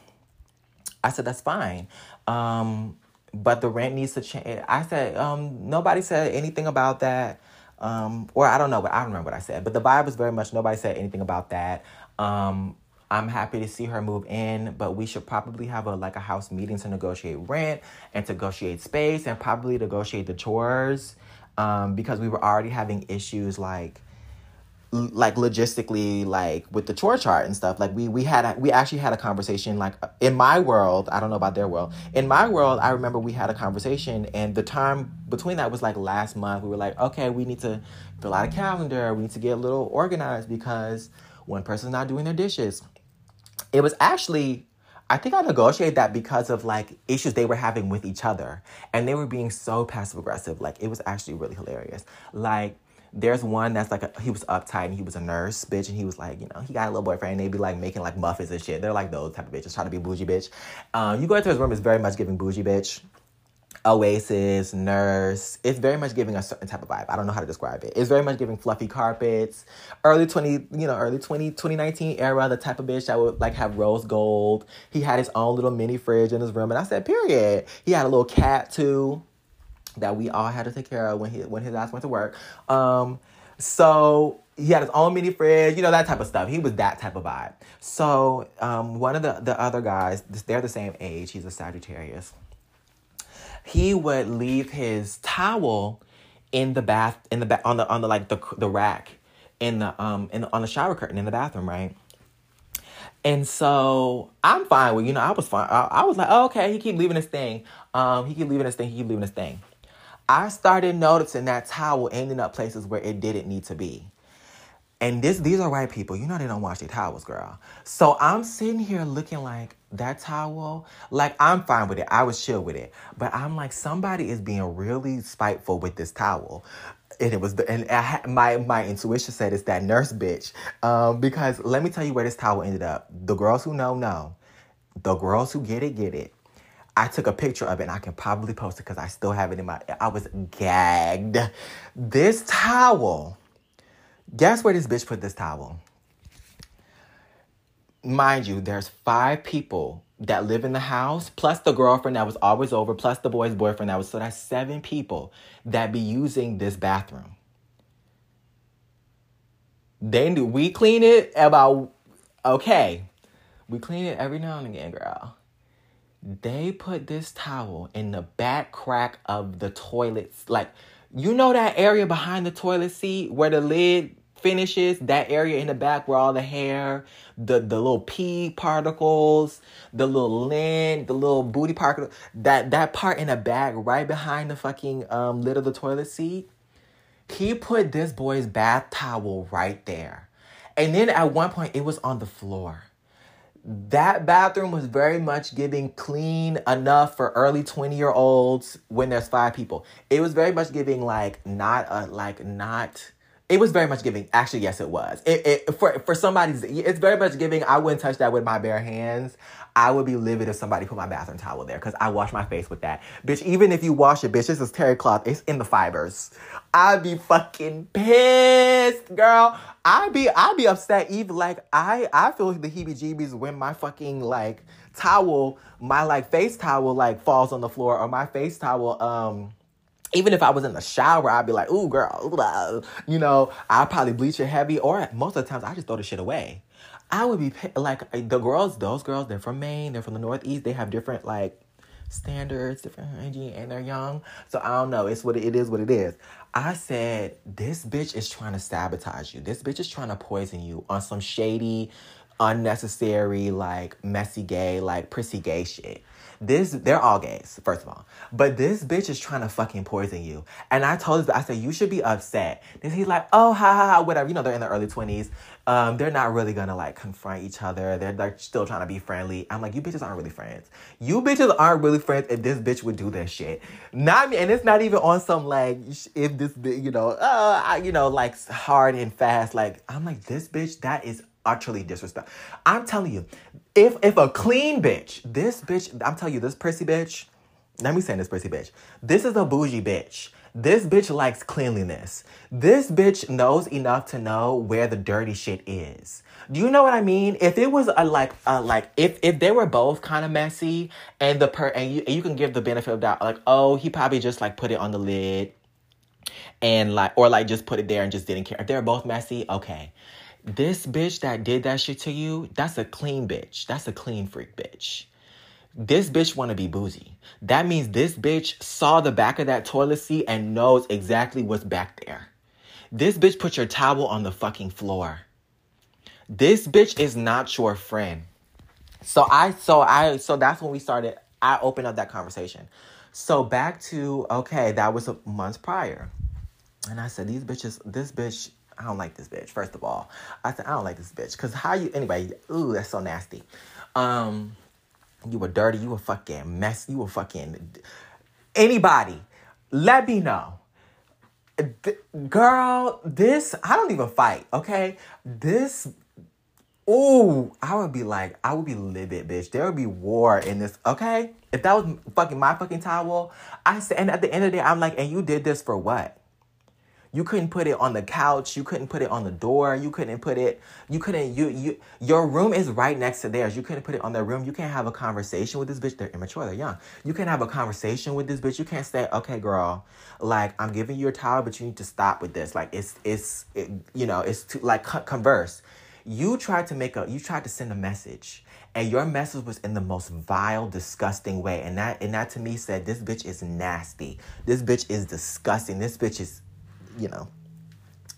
I said, that's fine. Um, but the rent needs to change. I said, um, nobody said anything about that. Um, or I don't know, but I don't remember what I said. But the vibe was very much nobody said anything about that. Um, I'm happy to see her move in, but we should probably have a like a house meeting to negotiate rent and to negotiate space and probably negotiate the chores. Um, because we were already having issues like like logistically like with the chore chart and stuff like we we had a, we actually had a conversation like in my world i don't know about their world in my world i remember we had a conversation and the time between that was like last month we were like okay we need to fill out a calendar we need to get a little organized because one person's not doing their dishes it was actually I think I negotiated that because of like issues they were having with each other. And they were being so passive aggressive. Like it was actually really hilarious. Like there's one that's like a, he was uptight and he was a nurse bitch and he was like you know he got a little boyfriend and they be like making like muffins and shit. They're like those type of bitches trying to be bougie bitch. Um, you go into his room it's very much giving bougie bitch. Oasis nurse it's very much giving a certain type of vibe. I don't know how to describe it. It's very much giving fluffy carpets. Early 20 you know early 20 2019 era the type of bitch that would like have rose gold. He had his own little mini fridge in his room and i said period. He had a little cat too that we all had to take care of when he when his ass went to work. Um, so he had his own mini fridge, you know that type of stuff. He was that type of vibe. So um, one of the the other guys, they're the same age. He's a Sagittarius. He would leave his towel in the bath in the back on the on the like the the rack in the um in the, on the shower curtain in the bathroom, right? And so I'm fine with you know I was fine. I, I was like, oh, okay, he keep leaving his thing. Um, he keep leaving his thing. He keep leaving his thing. I started noticing that towel ending up places where it didn't need to be. And this these are white people. You know they don't wash their towels, girl. So I'm sitting here looking like that towel, like I'm fine with it. I was chill with it. But I'm like, somebody is being really spiteful with this towel. And it was the, and I, my my intuition said it's that nurse bitch. Um, because let me tell you where this towel ended up. The girls who know know. The girls who get it get it. I took a picture of it and I can probably post it because I still have it in my. I was gagged. This towel. Guess where this bitch put this towel? Mind you, there's five people that live in the house, plus the girlfriend that was always over, plus the boy's boyfriend that was. So that's seven people that be using this bathroom. Then we clean it about okay. We clean it every now and again, girl they put this towel in the back crack of the toilet. Like, you know that area behind the toilet seat where the lid finishes, that area in the back where all the hair, the, the little pee particles, the little lint, the little booty particle, that, that part in the back right behind the fucking um, lid of the toilet seat. He put this boy's bath towel right there. And then at one point, it was on the floor that bathroom was very much giving clean enough for early 20 year olds when there's five people. It was very much giving like not a like not it was very much giving. Actually, yes, it was. It, it for for somebody's. It's very much giving. I wouldn't touch that with my bare hands. I would be livid if somebody put my bathroom towel there because I wash my face with that. Bitch, even if you wash it, bitch, this is terry cloth. It's in the fibers. I'd be fucking pissed, girl. I'd be I'd be upset. Even like I I feel the heebie-jeebies when my fucking like towel, my like face towel like falls on the floor or my face towel um even if I was in the shower, I'd be like, ooh, girl, blah. you know, I'd probably bleach it heavy, or most of the times I just throw the shit away. I would be like, the girls, those girls, they're from Maine, they're from the Northeast, they have different, like, standards, different hygiene, and they're young. So I don't know. It's what it, is, what it is. I said, this bitch is trying to sabotage you. This bitch is trying to poison you on some shady, unnecessary, like, messy gay, like, prissy gay shit. This, they're all gays, first of all. But this bitch is trying to fucking poison you. And I told this, I said, you should be upset. Then he's like, oh, ha ha ha, whatever. You know, they're in their early 20s. Um, they're not really gonna like confront each other. They're like still trying to be friendly. I'm like, you bitches aren't really friends. You bitches aren't really friends if this bitch would do this shit. Not me, and it's not even on some like if this you know, uh, you know, like hard and fast. Like I'm like this bitch. That is utterly disrespect. I'm telling you, if if a clean bitch, this bitch, I'm telling you, this prissy bitch, let me say this prissy bitch. This is a bougie bitch. This bitch likes cleanliness. This bitch knows enough to know where the dirty shit is. Do you know what I mean? If it was a like a like if if they were both kind of messy and the per and you, and you can give the benefit of doubt like oh he probably just like put it on the lid and like or like just put it there and just didn't care. If they're both messy, okay. This bitch that did that shit to you, that's a clean bitch. That's a clean freak bitch. This bitch want to be bougie. That means this bitch saw the back of that toilet seat and knows exactly what's back there. This bitch put your towel on the fucking floor. This bitch is not your friend. So I so I so that's when we started I opened up that conversation. So back to okay, that was a month prior. And I said these bitches this bitch I don't like this bitch. First of all, I said I don't like this bitch because how you anyway? Ooh, that's so nasty. Um, you were dirty. You were fucking mess. You were fucking anybody. Let me know. Girl, this I don't even fight. Okay, this. Ooh, I would be like, I would be livid, bitch. There would be war in this. Okay, if that was fucking my fucking towel, I said, and at the end of the day, I'm like, and you did this for what? You couldn't put it on the couch. You couldn't put it on the door. You couldn't put it. You couldn't. You you. Your room is right next to theirs. You couldn't put it on their room. You can't have a conversation with this bitch. They're immature. They're young. You can't have a conversation with this bitch. You can't say, "Okay, girl, like I'm giving you a towel, but you need to stop with this." Like it's it's it, you know it's too, like converse. You tried to make a. You tried to send a message and your message was in the most vile, disgusting way. And that and that to me said, this bitch is nasty. This bitch is disgusting. This bitch is you know,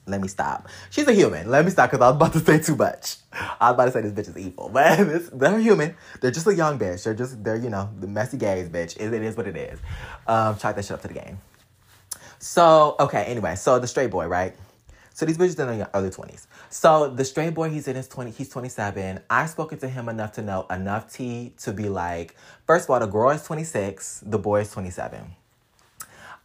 let me stop. She's a human. Let me stop because I was about to say too much. I was about to say this bitch is evil, but this, they're human. They're just a young bitch. They're just they're you know the messy gays bitch. It, it is what it is. Um, chalk that shit up to the game. So okay, anyway, so the straight boy, right? So these bitches in their early twenties. So the straight boy, he's in his twenty. He's twenty seven. I've spoken to him enough to know enough tea to be like. First of all, the girl is twenty six. The boy is twenty seven.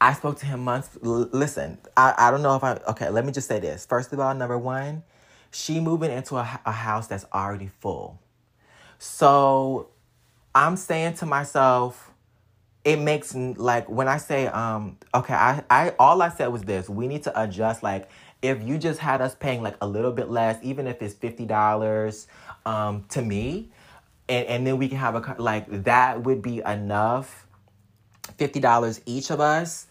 I spoke to him months. L- listen, I, I don't know if I. Okay, let me just say this. First of all, number one, she moving into a, a house that's already full. So I'm saying to myself, it makes like when I say, um, okay, I, I all I said was this: we need to adjust. Like, if you just had us paying like a little bit less, even if it's fifty dollars, um, to me, and and then we can have a like that would be enough $50 each of us,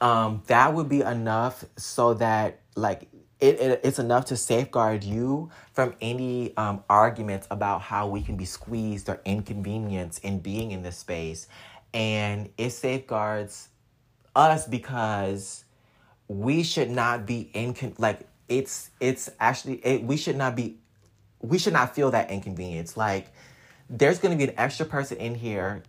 um, that would be enough so that like it, it, it's enough to safeguard you from any um, arguments about how we can be squeezed or inconvenienced in being in this space. And it safeguards us because we should not be in like it's it's actually it, we should not be we should not feel that inconvenience like there's going to be an extra person in here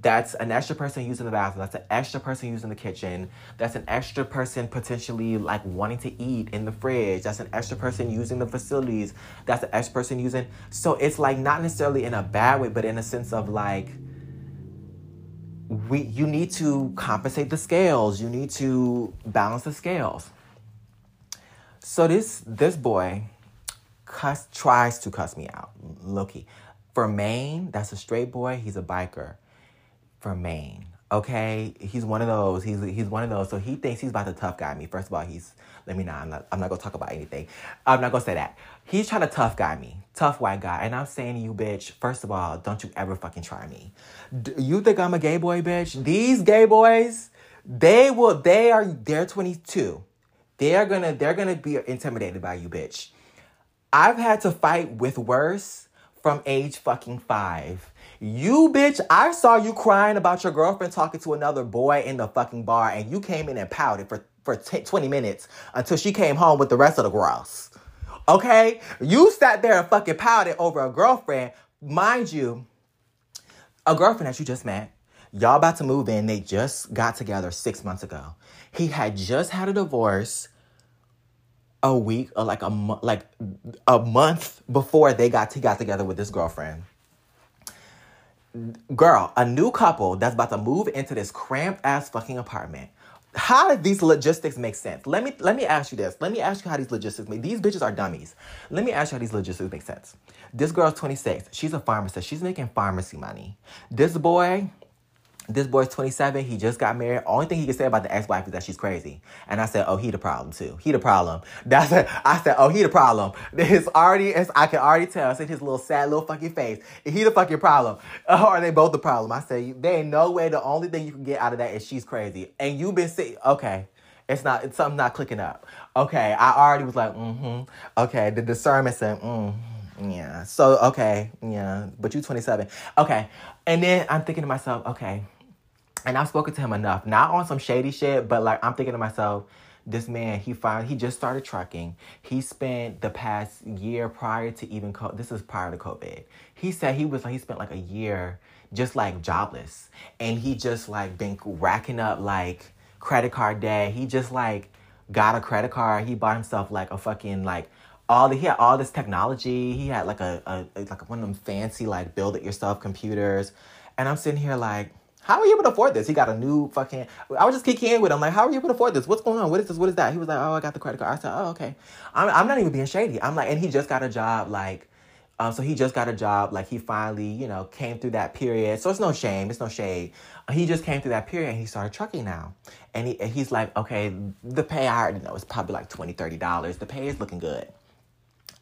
that's an extra person using the bathroom. That's an extra person using the kitchen. That's an extra person potentially like wanting to eat in the fridge. That's an extra person using the facilities. That's an extra person using. So it's like not necessarily in a bad way, but in a sense of like we you need to compensate the scales. You need to balance the scales. So this this boy cuss tries to cuss me out, Loki. For Maine, that's a straight boy. He's a biker. For Maine, okay, he's one of those. He's he's one of those. So he thinks he's about to tough guy me. First of all, he's let me know. I'm not. I'm not gonna talk about anything. I'm not gonna say that. He's trying to tough guy me, tough white guy, and I'm saying to you, bitch. First of all, don't you ever fucking try me. Do you think I'm a gay boy, bitch? These gay boys, they will. They are. They're 22. They are gonna. They're gonna be intimidated by you, bitch. I've had to fight with worse from age fucking five. You bitch, I saw you crying about your girlfriend talking to another boy in the fucking bar and you came in and pouted for, for t- 20 minutes until she came home with the rest of the girls. Okay? You sat there and fucking pouted over a girlfriend, mind you, a girlfriend that you just met. Y'all about to move in. They just got together six months ago. He had just had a divorce a week or like a like a month before they got to got together with this girlfriend. Girl, a new couple that's about to move into this cramped ass fucking apartment. How did these logistics make sense? Let me let me ask you this. Let me ask you how these logistics make. These bitches are dummies. Let me ask you how these logistics make sense. This girl's 26. She's a pharmacist. She's making pharmacy money. This boy, this boy's 27. He just got married. Only thing he can say about the ex-wife is that she's crazy. And I said, oh, he the problem too. He the problem. That's it. I said, oh, he the problem. It's already, it's, I can already tell. I in his little sad little fucking face. He the fucking problem. Or are they both the problem? I said, there ain't no way. The only thing you can get out of that is she's crazy. And you've been sick. Okay. It's not, it's something not clicking up. Okay. I already was like, mm-hmm. Okay. The discernment said, mm yeah. So, okay. Yeah. But you 27. Okay. And then I'm thinking to myself, okay and I've spoken to him enough, not on some shady shit, but like I'm thinking to myself, this man, he found he just started trucking. He spent the past year prior to even co- this is prior to COVID. He said he was like he spent like a year just like jobless, and he just like been racking up like credit card debt. He just like got a credit card. He bought himself like a fucking like all the he had all this technology. He had like a, a like one of them fancy like build it yourself computers, and I'm sitting here like how are you able to afford this? He got a new fucking. I was just kicking in with him, like, how are you able to afford this? What's going on? What is this? What is that? He was like, oh, I got the credit card. I said, oh, okay. I'm, I'm not even being shady. I'm like, and he just got a job, like, um, so he just got a job, like, he finally, you know, came through that period. So it's no shame, it's no shade. He just came through that period and he started trucking now. And, he, and he's like, okay, the pay I already know is probably like $20, $30. The pay is looking good.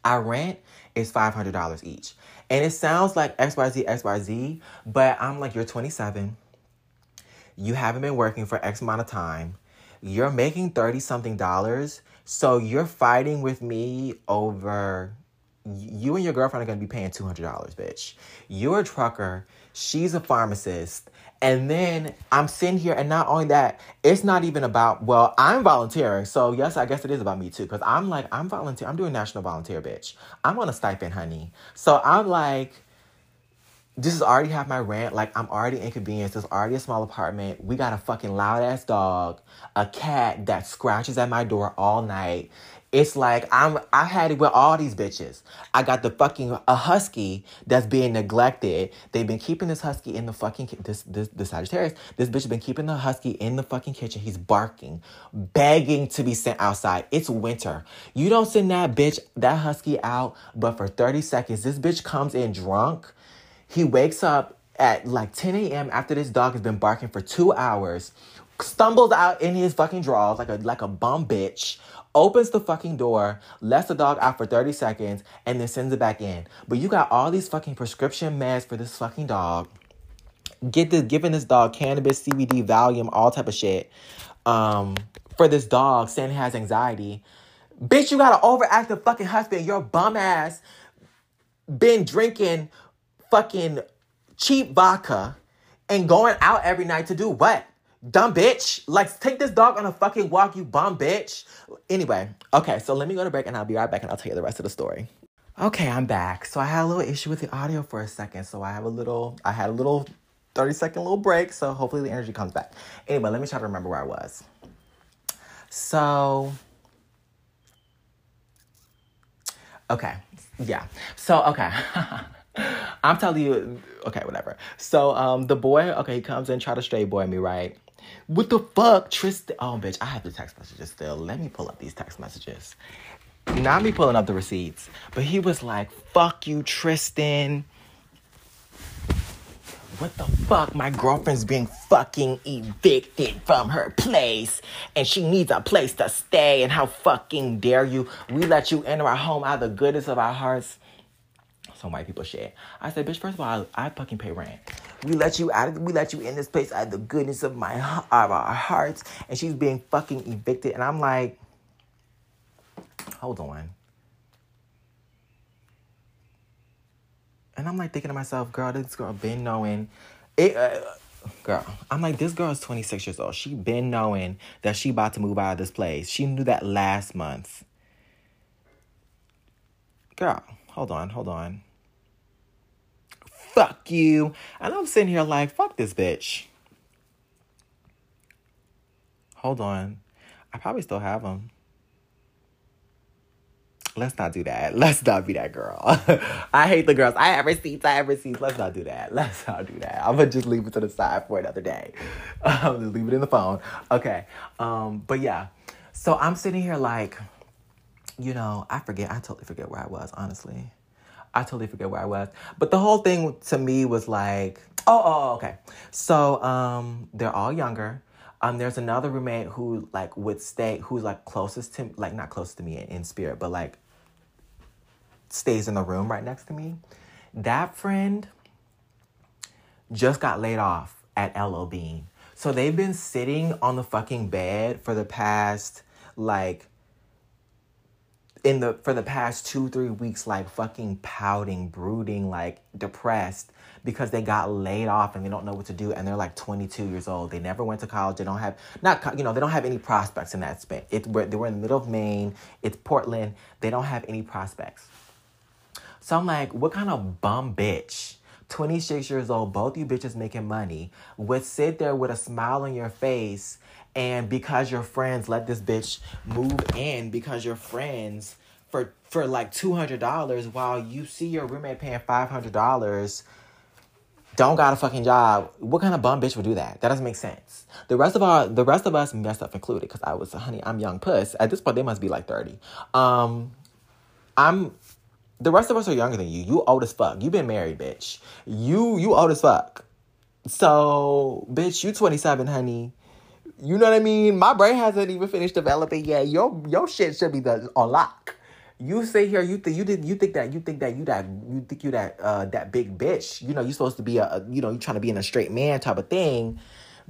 Our rent is $500 each. And it sounds like XYZ, XYZ, but I'm like, you're 27 you haven't been working for X amount of time, you're making 30 something dollars, so you're fighting with me over you and your girlfriend are to be paying $200, bitch. You're a trucker, she's a pharmacist. And then I'm sitting here, and not only that, it's not even about, well, I'm volunteering. So, yes, I guess it is about me too. Because I'm like, I'm volunteer. I'm doing national volunteer, bitch. I'm on a stipend, honey. So, I'm like, this is already half my rent. Like I'm already inconvenienced. It's already a small apartment. We got a fucking loud ass dog, a cat that scratches at my door all night. It's like I'm I had it with all these bitches. I got the fucking a husky that's being neglected. They've been keeping this husky in the fucking this this the Sagittarius. This bitch has been keeping the husky in the fucking kitchen. He's barking, begging to be sent outside. It's winter. You don't send that bitch that husky out, but for 30 seconds, this bitch comes in drunk he wakes up at like 10 a.m. after this dog has been barking for two hours, stumbles out in his fucking drawers like a like a bum bitch, opens the fucking door, lets the dog out for 30 seconds, and then sends it back in. But you got all these fucking prescription meds for this fucking dog. Get the giving this dog cannabis, CBD, Valium, all type of shit. Um, for this dog saying has anxiety. Bitch, you got an overactive fucking husband. Your bum ass been drinking fucking cheap vodka and going out every night to do what? Dumb bitch. Like, take this dog on a fucking walk, you bum bitch. Anyway, okay, so let me go to break and I'll be right back and I'll tell you the rest of the story. Okay, I'm back. So I had a little issue with the audio for a second. So I have a little, I had a little 30 second little break. So hopefully the energy comes back. Anyway, let me try to remember where I was. So, okay. Yeah. So, okay. I'm telling you, okay, whatever. So, um, the boy, okay, he comes in, try to straight boy me, right? What the fuck, Tristan? Oh, bitch, I have the text messages still. Let me pull up these text messages. Not me pulling up the receipts, but he was like, fuck you, Tristan what the fuck? My girlfriend's being fucking evicted from her place and she needs a place to stay. And how fucking dare you? We let you enter our home out of the goodness of our hearts. Some white people shit. I said, bitch, first of all, I, I fucking pay rent. We let you out of we let you in this place out of the goodness of my of our hearts. And she's being fucking evicted. And I'm like, hold on. And I'm like thinking to myself, girl, this girl been knowing it. Uh, girl, I'm like, this girl is 26 years old. She been knowing that she about to move out of this place. She knew that last month. Girl, hold on, hold on. Fuck you. And I'm sitting here like, fuck this bitch. Hold on. I probably still have them. Let's not do that. Let's not be that girl. I hate the girls. I have receipts. I have receipts. Let's not do that. Let's not do that. I'm gonna just leave it to the side for another day. Just leave it in the phone. Okay. Um, but yeah. So I'm sitting here like, you know, I forget. I totally forget where I was. Honestly, I totally forget where I was. But the whole thing to me was like, oh, oh, okay. So um, they're all younger. Um, there's another roommate who like would stay, who's like closest to, like not close to me in, in spirit, but like stays in the room right next to me. That friend just got laid off at LL Bean. So they've been sitting on the fucking bed for the past like in the for the past 2 3 weeks like fucking pouting, brooding, like depressed because they got laid off and they don't know what to do and they're like 22 years old. They never went to college. They don't have not you know, they don't have any prospects in that space. It's where they were in the middle of Maine. It's Portland. They don't have any prospects. So I'm like, what kind of bum bitch? 26 years old, both you bitches making money, would sit there with a smile on your face and because your friends let this bitch move in because your friends for for like $200 while you see your roommate paying $500 don't got a fucking job. What kind of bum bitch would do that? That doesn't make sense. The rest of our, the rest of us, up included, because I was, honey, I'm young puss. At this point, they must be like 30. Um, I'm the rest of us are younger than you. You old as fuck. You been married, bitch. You you old as fuck. So, bitch, you 27, honey. You know what I mean? My brain hasn't even finished developing yet. Your your shit should be the on lock. You sit here, you think you did you think that you think that you that you think you that uh that big bitch. You know, you're supposed to be a, a you know, you're trying to be in a straight man type of thing.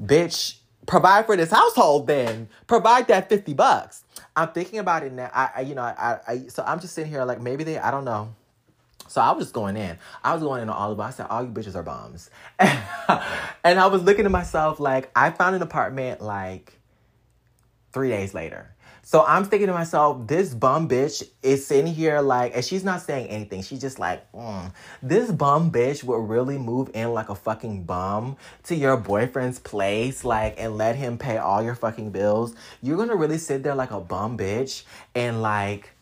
Bitch, provide for this household then. Provide that 50 bucks. I'm thinking about it now. I, I you know, I, I, so I'm just sitting here like maybe they, I don't know. So I was just going in. I was going in on all of them. I said, all you bitches are bombs. and I was looking at myself like, I found an apartment like three days later. So I'm thinking to myself, this bum bitch is sitting here like, and she's not saying anything. She's just like, mm, this bum bitch will really move in like a fucking bum to your boyfriend's place, like, and let him pay all your fucking bills. You're gonna really sit there like a bum bitch and like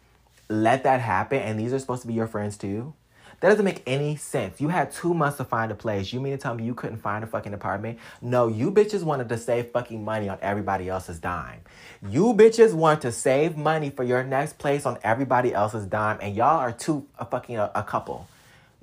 let that happen. And these are supposed to be your friends too. That doesn't make any sense. You had two months to find a place. You mean to tell me you couldn't find a fucking apartment? No, you bitches wanted to save fucking money on everybody else's dime. You bitches want to save money for your next place on everybody else's dime, and y'all are two a fucking a, a couple.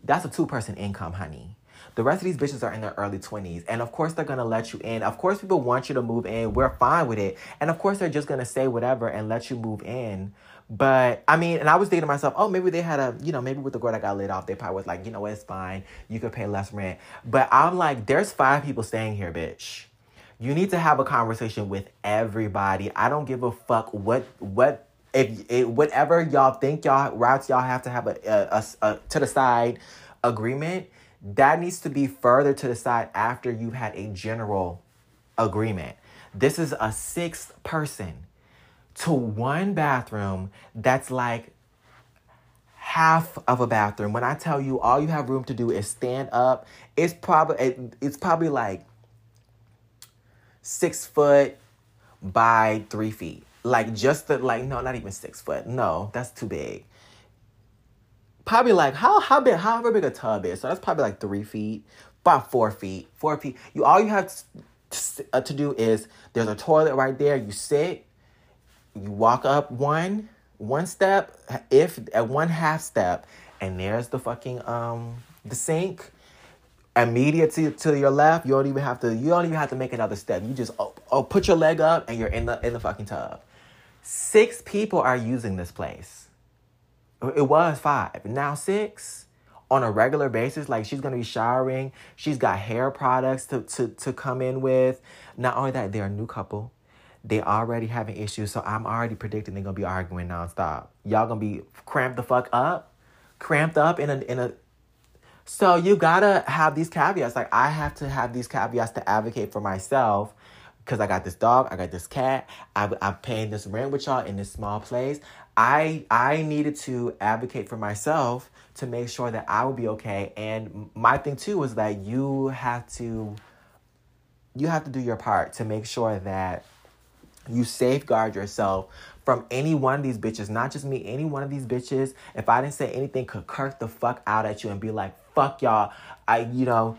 That's a two person income, honey. The rest of these bitches are in their early 20s. And of course, they're gonna let you in. Of course, people want you to move in. We're fine with it. And of course, they're just gonna say whatever and let you move in. But I mean, and I was thinking to myself, oh, maybe they had a, you know, maybe with the girl that got laid off, they probably was like, you know it's fine. You could pay less rent. But I'm like, there's five people staying here, bitch. You need to have a conversation with everybody. I don't give a fuck what what if whatever y'all think y'all routes y'all have to have a, a, a, a to the side agreement. That needs to be further to the side after you've had a general agreement. This is a sixth person to one bathroom that's like half of a bathroom. When I tell you all you have room to do is stand up, it's probably it, it's probably like six foot by three feet. Like just the like no, not even six foot. No, that's too big. Probably like how how big however big a tub is. So that's probably like three feet, about four feet. Four feet. You all you have to, uh, to do is there's a toilet right there. You sit, you walk up one one step, if at one half step, and there's the fucking um the sink. Immediately to, to your left, you don't even have to. You don't even have to make another step. You just oh, oh put your leg up and you're in the in the fucking tub. Six people are using this place. It was five, now six on a regular basis. Like she's gonna be showering. She's got hair products to to to come in with. Not only that, they're a new couple they already having issues, so I'm already predicting they're gonna be arguing nonstop. Y'all gonna be cramped the fuck up, cramped up in a in a. So you gotta have these caveats. Like I have to have these caveats to advocate for myself, because I got this dog, I got this cat, I, I'm paying this rent with y'all in this small place. I I needed to advocate for myself to make sure that I would be okay. And my thing too was that you have to you have to do your part to make sure that you safeguard yourself from any one of these bitches, not just me, any one of these bitches. If I didn't say anything, could kirk the fuck out at you and be like, fuck y'all. I, you know,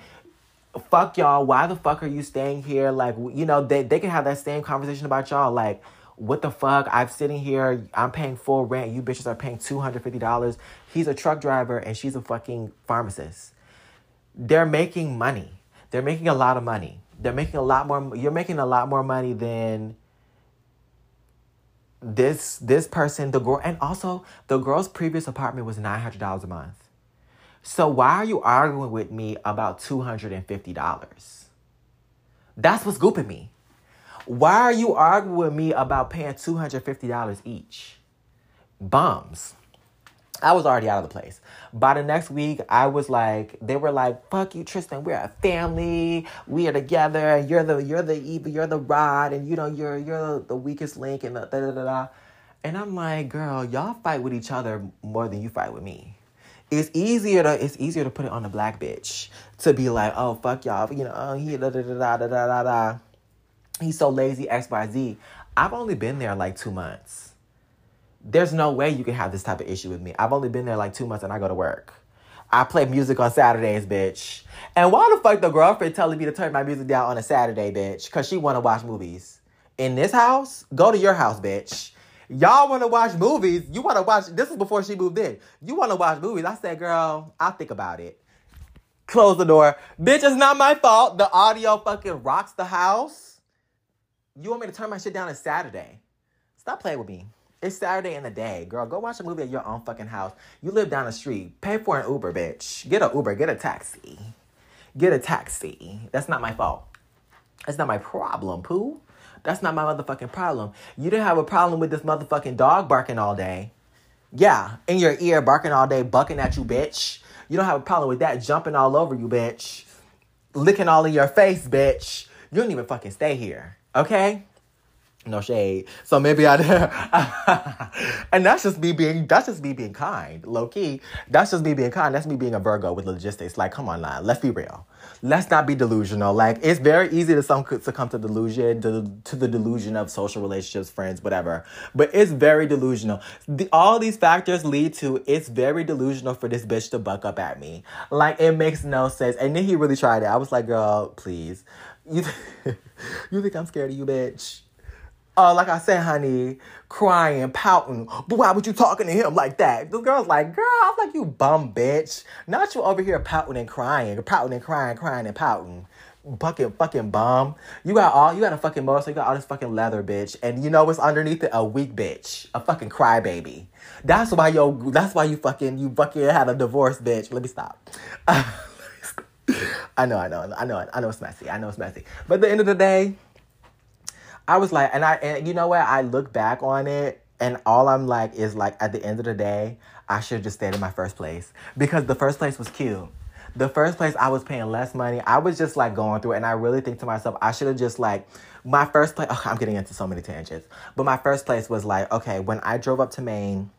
fuck y'all. Why the fuck are you staying here? Like, you know, they, they can have that same conversation about y'all. Like, what the fuck? I'm sitting here, I'm paying full rent. You bitches are paying $250. He's a truck driver and she's a fucking pharmacist. They're making money. They're making a lot of money. They're making a lot more, you're making a lot more money than this this person the girl and also the girl's previous apartment was $900 a month. So why are you arguing with me about $250 that's what's gooping me. Why are you arguing with me about paying $250 each? Bums I was already out of the place. By the next week, I was like, they were like, "Fuck you, Tristan. We're a family. We are together. You're the you're the evil. You're the rod, and you know you're you're the weakest link." And da da da da. And I'm like, girl, y'all fight with each other more than you fight with me. It's easier to it's easier to put it on the black bitch to be like, oh fuck y'all, you know, oh he da da da da da da da. He's so lazy, X Y Z. I've only been there like two months there's no way you can have this type of issue with me. I've only been there like two months and I go to work. I play music on Saturdays, bitch. And why the fuck the girlfriend telling me to turn my music down on a Saturday, bitch? Cause she wanna watch movies. In this house, go to your house, bitch. Y'all wanna watch movies. You wanna watch this is before she moved in. You wanna watch movies. I said, girl, I'll think about it. Close the door. Bitch, it's not my fault. The audio fucking rocks the house. You want me to turn my shit down on Saturday? Stop playing with me. It's Saturday in the day, girl. Go watch a movie at your own fucking house. You live down the street. Pay for an Uber, bitch. Get an Uber. Get a taxi. Get a taxi. That's not my fault. That's not my problem, poo. That's not my motherfucking problem. You didn't have a problem with this motherfucking dog barking all day. Yeah, in your ear, barking all day, bucking at you, bitch. You don't have a problem with that jumping all over you, bitch. Licking all in your face, bitch. You don't even fucking stay here, okay? No shade. So maybe I did. and that's just me being that's just me being kind, low key. That's just me being kind. That's me being a Virgo with logistics. Like, come on now, let's be real. Let's not be delusional. Like, it's very easy to some come to delusion, to, to the delusion of social relationships, friends, whatever. But it's very delusional. The, all these factors lead to it's very delusional for this bitch to buck up at me. Like, it makes no sense. And then he really tried it. I was like, girl, please. You, you think I'm scared of you, bitch? Uh, like I said, honey, crying, pouting. But why would you talking to him like that? The girl's like, girl, I'm like, you bum bitch. Not you over here pouting and crying, pouting and crying, crying and pouting. Fucking fucking bum. You got all you got a fucking motorcycle, you got all this fucking leather, bitch. And you know what's underneath it? A weak bitch. A fucking crybaby. That's why yo that's why you fucking you fucking had a divorce, bitch. Let me stop. I know, I know, I know, I know it's messy. I know it's messy. But at the end of the day, I was like, and I, and you know what? I look back on it, and all I'm like is like, at the end of the day, I should have just stayed in my first place because the first place was cute. The first place I was paying less money. I was just like going through it, and I really think to myself, I should have just like my first place. Oh, I'm getting into so many tangents, but my first place was like, okay, when I drove up to Maine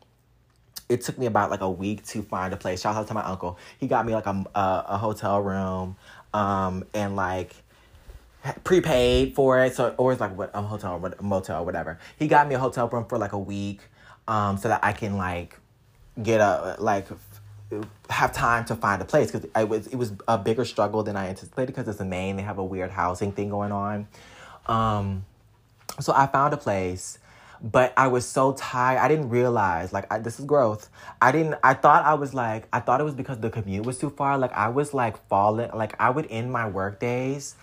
it took me about like a week to find a place. Shout out to my uncle. He got me like a a, a hotel room, um, and like prepaid for it. So or it's like what a hotel, a motel, or whatever. He got me a hotel room for like a week, um, so that I can like get a like have time to find a place because I was it was a bigger struggle than I anticipated because it's in Maine. They have a weird housing thing going on. Um, so I found a place, but I was so tired. I didn't realize like I, this is growth. I didn't. I thought I was like I thought it was because the commute was too far. Like I was like falling. Like I would end my work days,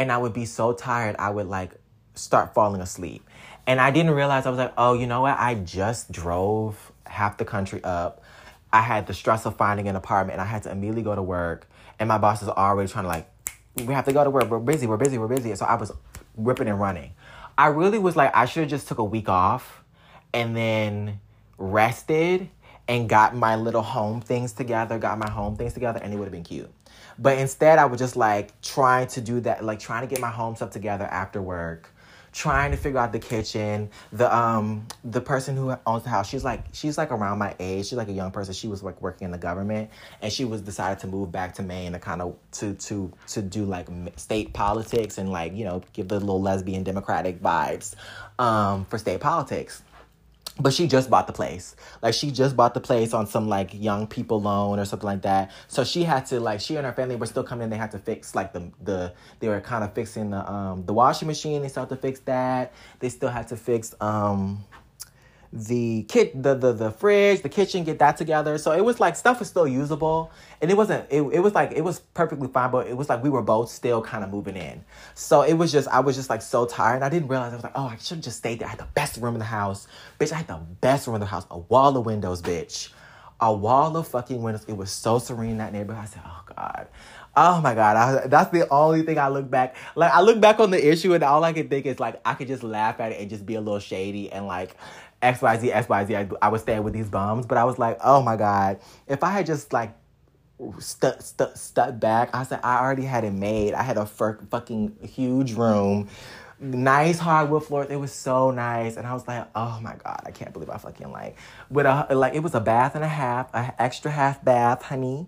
and I would be so tired. I would like start falling asleep, and I didn't realize I was like, oh, you know what? I just drove half the country up. I had the stress of finding an apartment, and I had to immediately go to work. And my boss is already trying to like, we have to go to work. We're busy. We're busy. We're busy. So I was ripping and running. I really was like, I should have just took a week off and then rested and got my little home things together, got my home things together, and it would have been cute. But instead, I was just like trying to do that, like trying to get my home stuff together after work, trying to figure out the kitchen. The um the person who owns the house, she's like she's like around my age. She's like a young person. She was like working in the government, and she was decided to move back to Maine to kind of to to to do like state politics and like you know give the little lesbian democratic vibes um for state politics but she just bought the place. Like she just bought the place on some like young people loan or something like that. So she had to like she and her family were still coming in. They had to fix like the the they were kind of fixing the um the washing machine. They still had to fix that. They still had to fix um the kit the, the the fridge the kitchen get that together. So it was like stuff was still usable. And it wasn't it, it was like it was perfectly fine but it was like we were both still kind of moving in. So it was just i was just like so tired. And i didn't realize i was like oh i should have just stayed there. I had the best room in the house. Bitch i had the best room in the house. A wall of windows bitch. A wall of fucking windows. It was so serene that neighborhood. I said oh god. Oh my god, I, that's the only thing I look back. Like I look back on the issue and all I can think is like I could just laugh at it and just be a little shady and like XYZ, XYZ. I, I was staying with these bums, but I was like, oh my God, if I had just like stuck stu- stuck back, I said, I already had it made. I had a f- fucking huge room, nice hardwood floors. It was so nice. And I was like, oh my God, I can't believe I fucking like, with a, like, it was a bath and a half, an extra half bath, honey.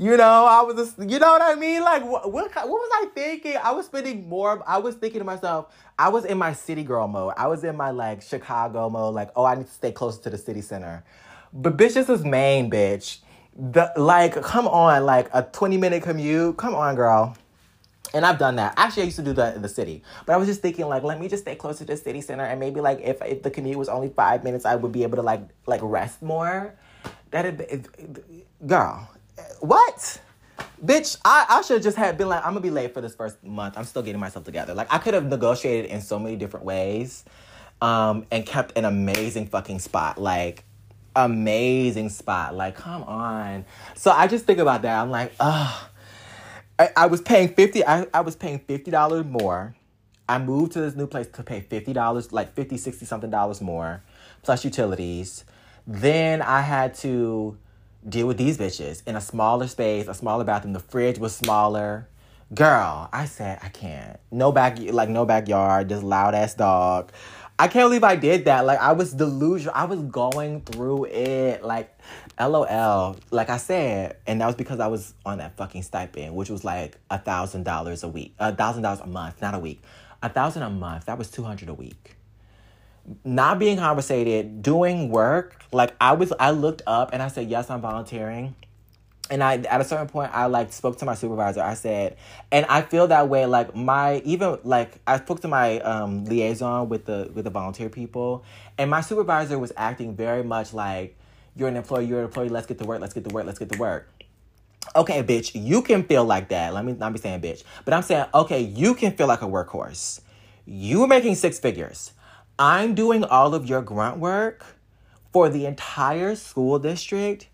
You know, I was, just, you know what I mean? Like, what, what, what was I thinking? I was spending more. I was thinking to myself, I was in my city girl mode. I was in my like Chicago mode. Like, oh, I need to stay closer to the city center. But bitch, this is Maine, bitch. The like, come on, like a twenty minute commute. Come on, girl. And I've done that. Actually, I used to do that in the city. But I was just thinking, like, let me just stay closer to the city center, and maybe like if if the commute was only five minutes, I would be able to like like rest more. That it, it girl, what? Bitch, I, I should have just have been like, I'm gonna be late for this first month. I'm still getting myself together. Like I could have negotiated in so many different ways, um, and kept an amazing fucking spot. Like amazing spot. Like, come on. So I just think about that. I'm like, ugh. I, I was paying fifty. I, I was paying fifty dollars more. I moved to this new place to pay fifty dollars, like 50, 60 something dollars more, plus utilities. Then I had to deal with these bitches in a smaller space, a smaller bathroom. The fridge was smaller. Girl, I said I can't. No back, like no backyard, just loud ass dog. I can't believe I did that. Like I was delusional. I was going through it. Like, lol. Like I said, and that was because I was on that fucking stipend, which was like a thousand dollars a week, a thousand dollars a month, not a week, a thousand a month. That was two hundred a week not being compensated, doing work. Like I was, I looked up and I said, yes, I'm volunteering. And I, at a certain point, I like spoke to my supervisor. I said, and I feel that way. Like my, even like I spoke to my um, liaison with the with the volunteer people, and my supervisor was acting very much like, "You're an employee. You're an employee. Let's get to work. Let's get to work. Let's get to work." Okay, bitch, you can feel like that. Let me not be saying bitch, but I'm saying okay, you can feel like a workhorse. You're making six figures I'm doing all of your grunt work for the entire school district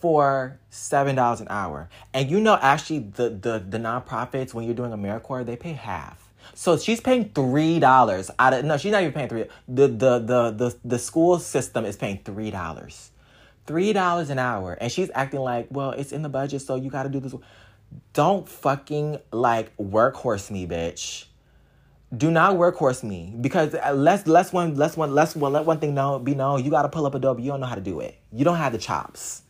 for seven dollars an hour. And you know, actually, the the the nonprofits when you're doing AmeriCorps, they pay half. So she's paying three dollars out of no, she's not even paying three. The the the the the school system is paying three dollars, three dollars an hour, and she's acting like, well, it's in the budget, so you got to do this. Don't fucking like workhorse me, bitch. Do not workhorse me because let's let's one let's one let's one let one thing know be known. You got to pull up a Adobe. You don't know how to do it. You don't have the chops.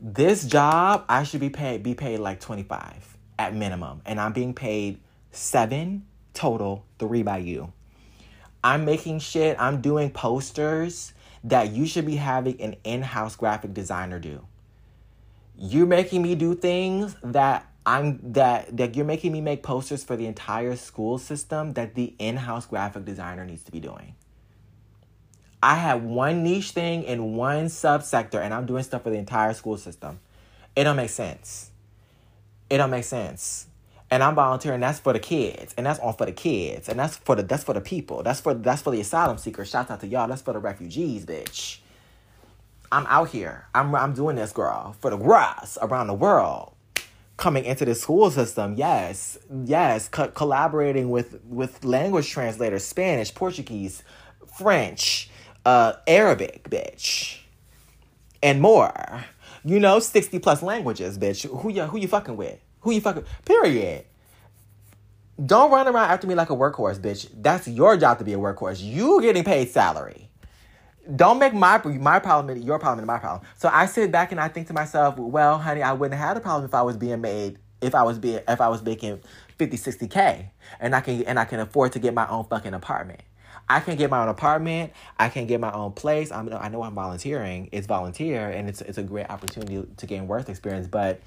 This job, I should be paid be paid like twenty five at minimum, and I'm being paid seven total, three by you. I'm making shit. I'm doing posters that you should be having an in house graphic designer do. You're making me do things that I'm that that you're making me make posters for the entire school system that the in-house graphic designer needs to be doing. I have one niche thing in one subsector and I'm doing stuff for the entire school system. It don't make sense. It don't make sense. And I'm volunteering, that's for the kids. And that's all for the kids. And that's for the that's for the people. That's for that's for the asylum seekers. Shout out to y'all. That's for the refugees, bitch. I'm out here. I'm I'm doing this, girl, for the grass around the world coming into the school system yes yes co- collaborating with with language translators spanish portuguese french uh arabic bitch and more. You know 60 plus languages bitch. Who you who you fucking with? Who you fucking period. Don't run around after me like a workhorse bitch. That's your job to be a workhorse. You getting paid salary don't make my my problem into your problem into my problem. So I sit back and I think to myself, well, honey, I wouldn't have had a problem if I was being made if I was being if I was making 50, 60 k, and I can and I can afford to get my own fucking apartment. I can get my own apartment. I can get my own place. I'm, I know I'm volunteering. It's volunteer, and it's it's a great opportunity to gain work experience. But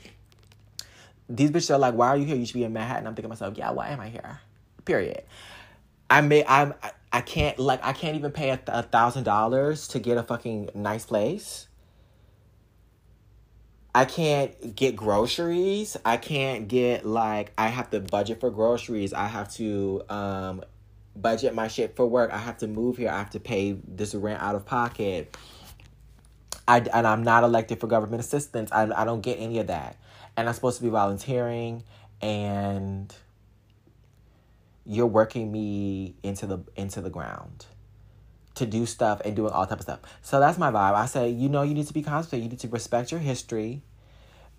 these bitches are like, "Why are you here? You should be in Manhattan." I'm thinking myself, "Yeah, why am I here?" Period. I may I'm I can't like I can't even pay a thousand dollars to get a fucking nice place. I can't get groceries. I can't get like I have to budget for groceries. I have to um budget my shit for work. I have to move here. I have to pay this rent out of pocket. I and I'm not elected for government assistance. I I don't get any of that. And I'm supposed to be volunteering and you're working me into the into the ground to do stuff and doing all type of stuff. So that's my vibe. I say, you know, you need to be constant. You need to respect your history.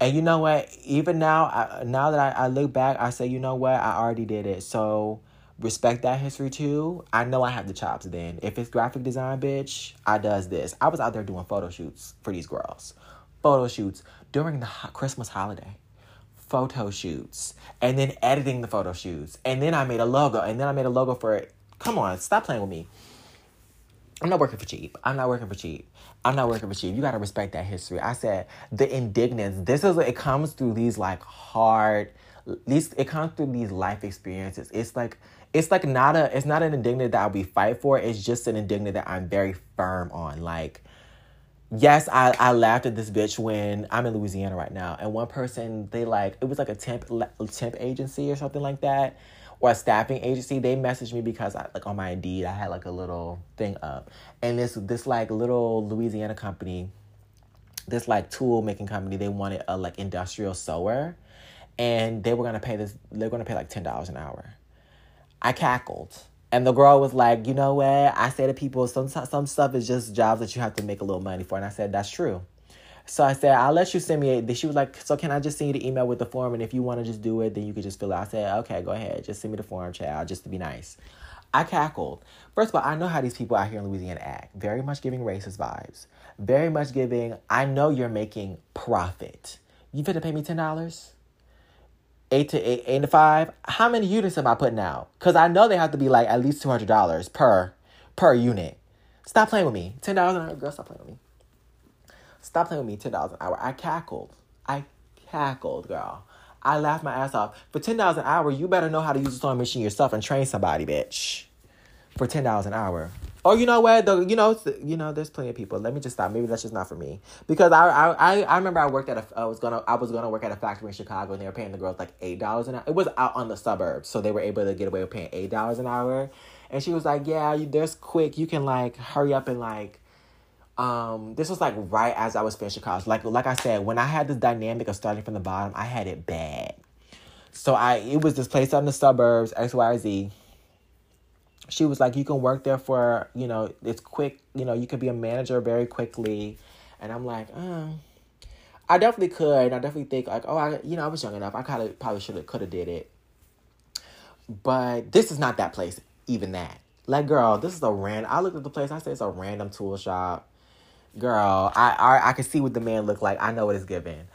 And you know what? Even now, I, now that I, I look back, I say, you know what? I already did it. So respect that history too. I know I have the chops then. If it's graphic design, bitch, I does this. I was out there doing photo shoots for these girls. Photo shoots during the Christmas holiday photo shoots and then editing the photo shoots. And then I made a logo and then I made a logo for it. Come on, stop playing with me. I'm not working for cheap. I'm not working for cheap. I'm not working for cheap. You gotta respect that history. I said the indignance. This is it comes through these like hard these it comes through these life experiences. It's like it's like not a it's not an indignant that be fight for. It's just an indignant that I'm very firm on. Like yes, I, I laughed at this bitch when I'm in Louisiana right now, and one person they like it was like a temp temp agency or something like that, or a staffing agency. They messaged me because I like on my Indeed I had like a little thing up, and this this like little Louisiana company, this like tool making company, they wanted a like industrial sewer, and they were gonna pay this. They're gonna pay like ten dollars an hour. I cackled. And the girl was like, you know what? I say to people, some some stuff is just jobs that you have to make a little money for. And I said, that's true. So I said, I'll let you send me a. She was like, so can I just send you the email with the form? And if you want to just do it, then you could just fill it. I said, okay, go ahead. Just send me the form, child, just to be nice. I cackled. First of all, I know how these people out here in Louisiana act. Very much giving racist vibes. Very much giving, I know you're making profit. You to pay me $10? Eight to eight, eight to five. How many units am I putting out? Cause I know they have to be like at least two hundred dollars per per unit. Stop playing with me. Ten dollars an hour, girl. Stop playing with me. Stop playing with me. Ten dollars an hour. I cackled. I cackled, girl. I laughed my ass off. For ten dollars an hour, you better know how to use a sewing machine yourself and train somebody, bitch. For ten dollars an hour. Oh, you know what? The you know you know there's plenty of people. Let me just stop. Maybe that's just not for me because I I I remember I worked at a I was gonna I was gonna work at a factory in Chicago and they were paying the girls like eight dollars an hour. It was out on the suburbs, so they were able to get away with paying eight dollars an hour. And she was like, "Yeah, you, there's quick. You can like hurry up and like." Um, this was like right as I was finishing college. Like like I said, when I had this dynamic of starting from the bottom, I had it bad. So I it was this place out in the suburbs, X Y Z she was like, you can work there for, you know, it's quick, you know, you could be a manager very quickly. And I'm like, oh, I definitely could. I definitely think like, oh, I, you know, I was young enough. I kind of probably should have, could have did it. But this is not that place, even that. Like, girl, this is a random. I looked at the place. I said it's a random tool shop. Girl, I I, I can see what the man looked like. I know what it's giving.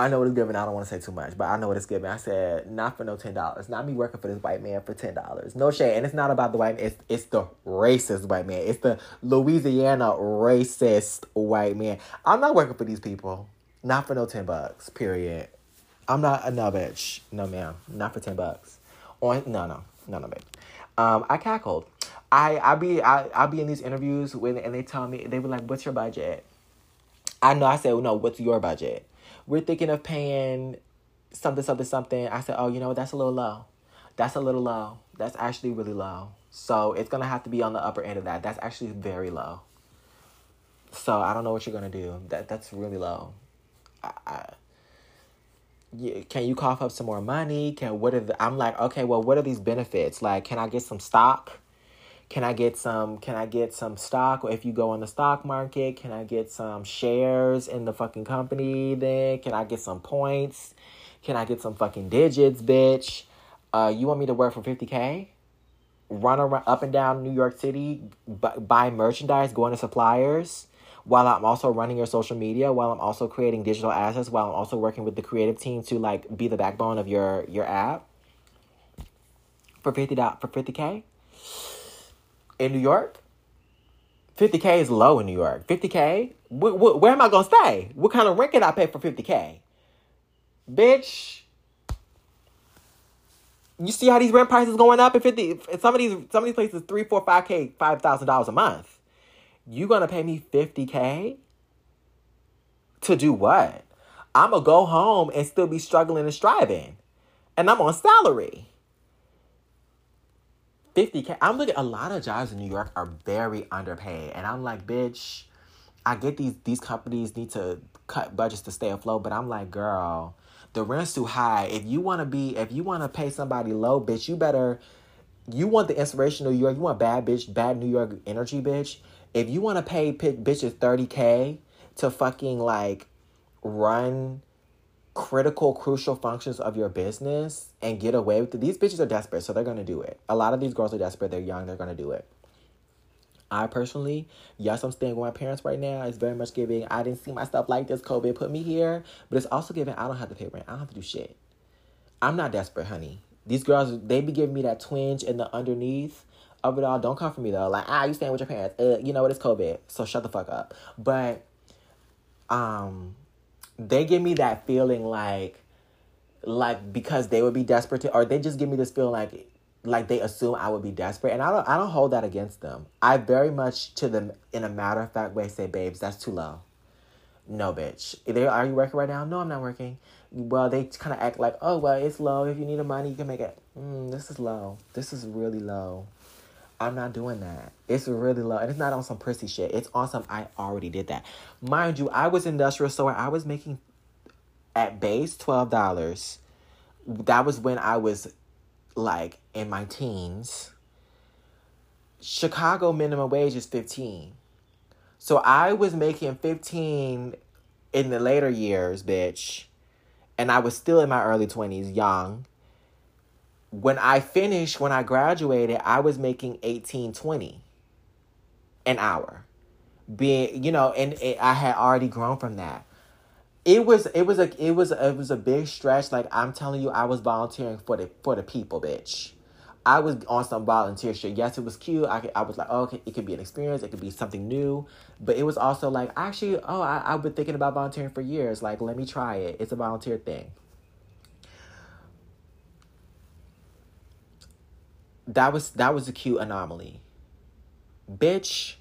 I know what it's giving. I don't want to say too much, but I know what it's giving. I said, not for no ten dollars. Not me working for this white man for ten dollars. No shade. And it's not about the white man. It's it's the racist white man. It's the Louisiana racist white man. I'm not working for these people. Not for no ten bucks. Period. I'm not a no bitch. No ma'am. Not for ten bucks. On no no no no babe. Um, I cackled. I I be I I be in these interviews when and they tell me they were like, "What's your budget?" I know. I said, well, "No, what's your budget?" We're thinking of paying something something something. I said, "Oh, you know that's a little low. That's a little low. That's actually really low. So it's gonna have to be on the upper end of that. That's actually very low. So I don't know what you're gonna do. That that's really low. I, I can you cough up some more money? Can what are the, I'm like, okay, well, what are these benefits? Like, can I get some stock? Can I get some can I get some stock if you go on the stock market, can I get some shares in the fucking company then? Can I get some points? Can I get some fucking digits, bitch? Uh you want me to work for 50k? Run around up and down New York City, buy merchandise, going to suppliers? while I'm also running your social media, while I'm also creating digital assets, while I'm also working with the creative team to like be the backbone of your your app for fifty for fifty k in New York. 50k is low in New York. 50k? Wh- wh- where am I gonna stay? What kind of rent can I pay for 50k? Bitch. You see how these rent prices going up in 50 some of these some of these places three, four, five K, five thousand dollars a month you gonna pay me 50k to do what i'm gonna go home and still be struggling and striving and i'm on salary 50k i'm looking a lot of jobs in new york are very underpaid and i'm like bitch i get these these companies need to cut budgets to stay afloat. But i'm like girl the rent's too high. If you want to be if you want to pay somebody low bitch you better you want the inspirational new york. You want bad bitch bad new york energy bitch. If you want to pay pick bitches 30K to fucking like run critical, crucial functions of your business and get away with it, these bitches are desperate, so they're gonna do it. A lot of these girls are desperate, they're young, they're gonna do it. I personally, yes, I'm staying with my parents right now. It's very much giving. I didn't see myself like this. COVID put me here, but it's also giving. I don't have to pay rent. I don't have to do shit. I'm not desperate, honey. These girls, they be giving me that twinge in the underneath of it all. Don't come for me though. Like, ah, you staying with your parents. Uh, you know what? It's COVID, so shut the fuck up. But, um, they give me that feeling like, like because they would be desperate to, or they just give me this feeling like, like they assume I would be desperate, and I don't, I don't hold that against them. I very much to them in a matter of fact way say, babes, that's too low. No, bitch. They are you working right now? No, I'm not working. Well, they kind of act like, oh well, it's low. If you need the money, you can make it. Mm, this is low. This is really low. I'm not doing that. It's really low. And it's not on some prissy shit. It's on some I already did that. Mind you, I was industrial so I was making at base twelve dollars. That was when I was like in my teens. Chicago minimum wage is fifteen. So I was making fifteen in the later years, bitch. And I was still in my early twenties, young when I finished, when I graduated, I was making eighteen twenty an hour. Being, you know, and it, I had already grown from that. It was it was a it was it was a big stretch. Like I'm telling you, I was volunteering for the for the people, bitch. I was on some volunteer shit. Yes, it was cute. I, I was like, oh, okay, it could be an experience. It could be something new. But it was also like, actually, oh, I, I've been thinking about volunteering for years. Like, let me try it. It's a volunteer thing. That was that was a cute anomaly. Bitch,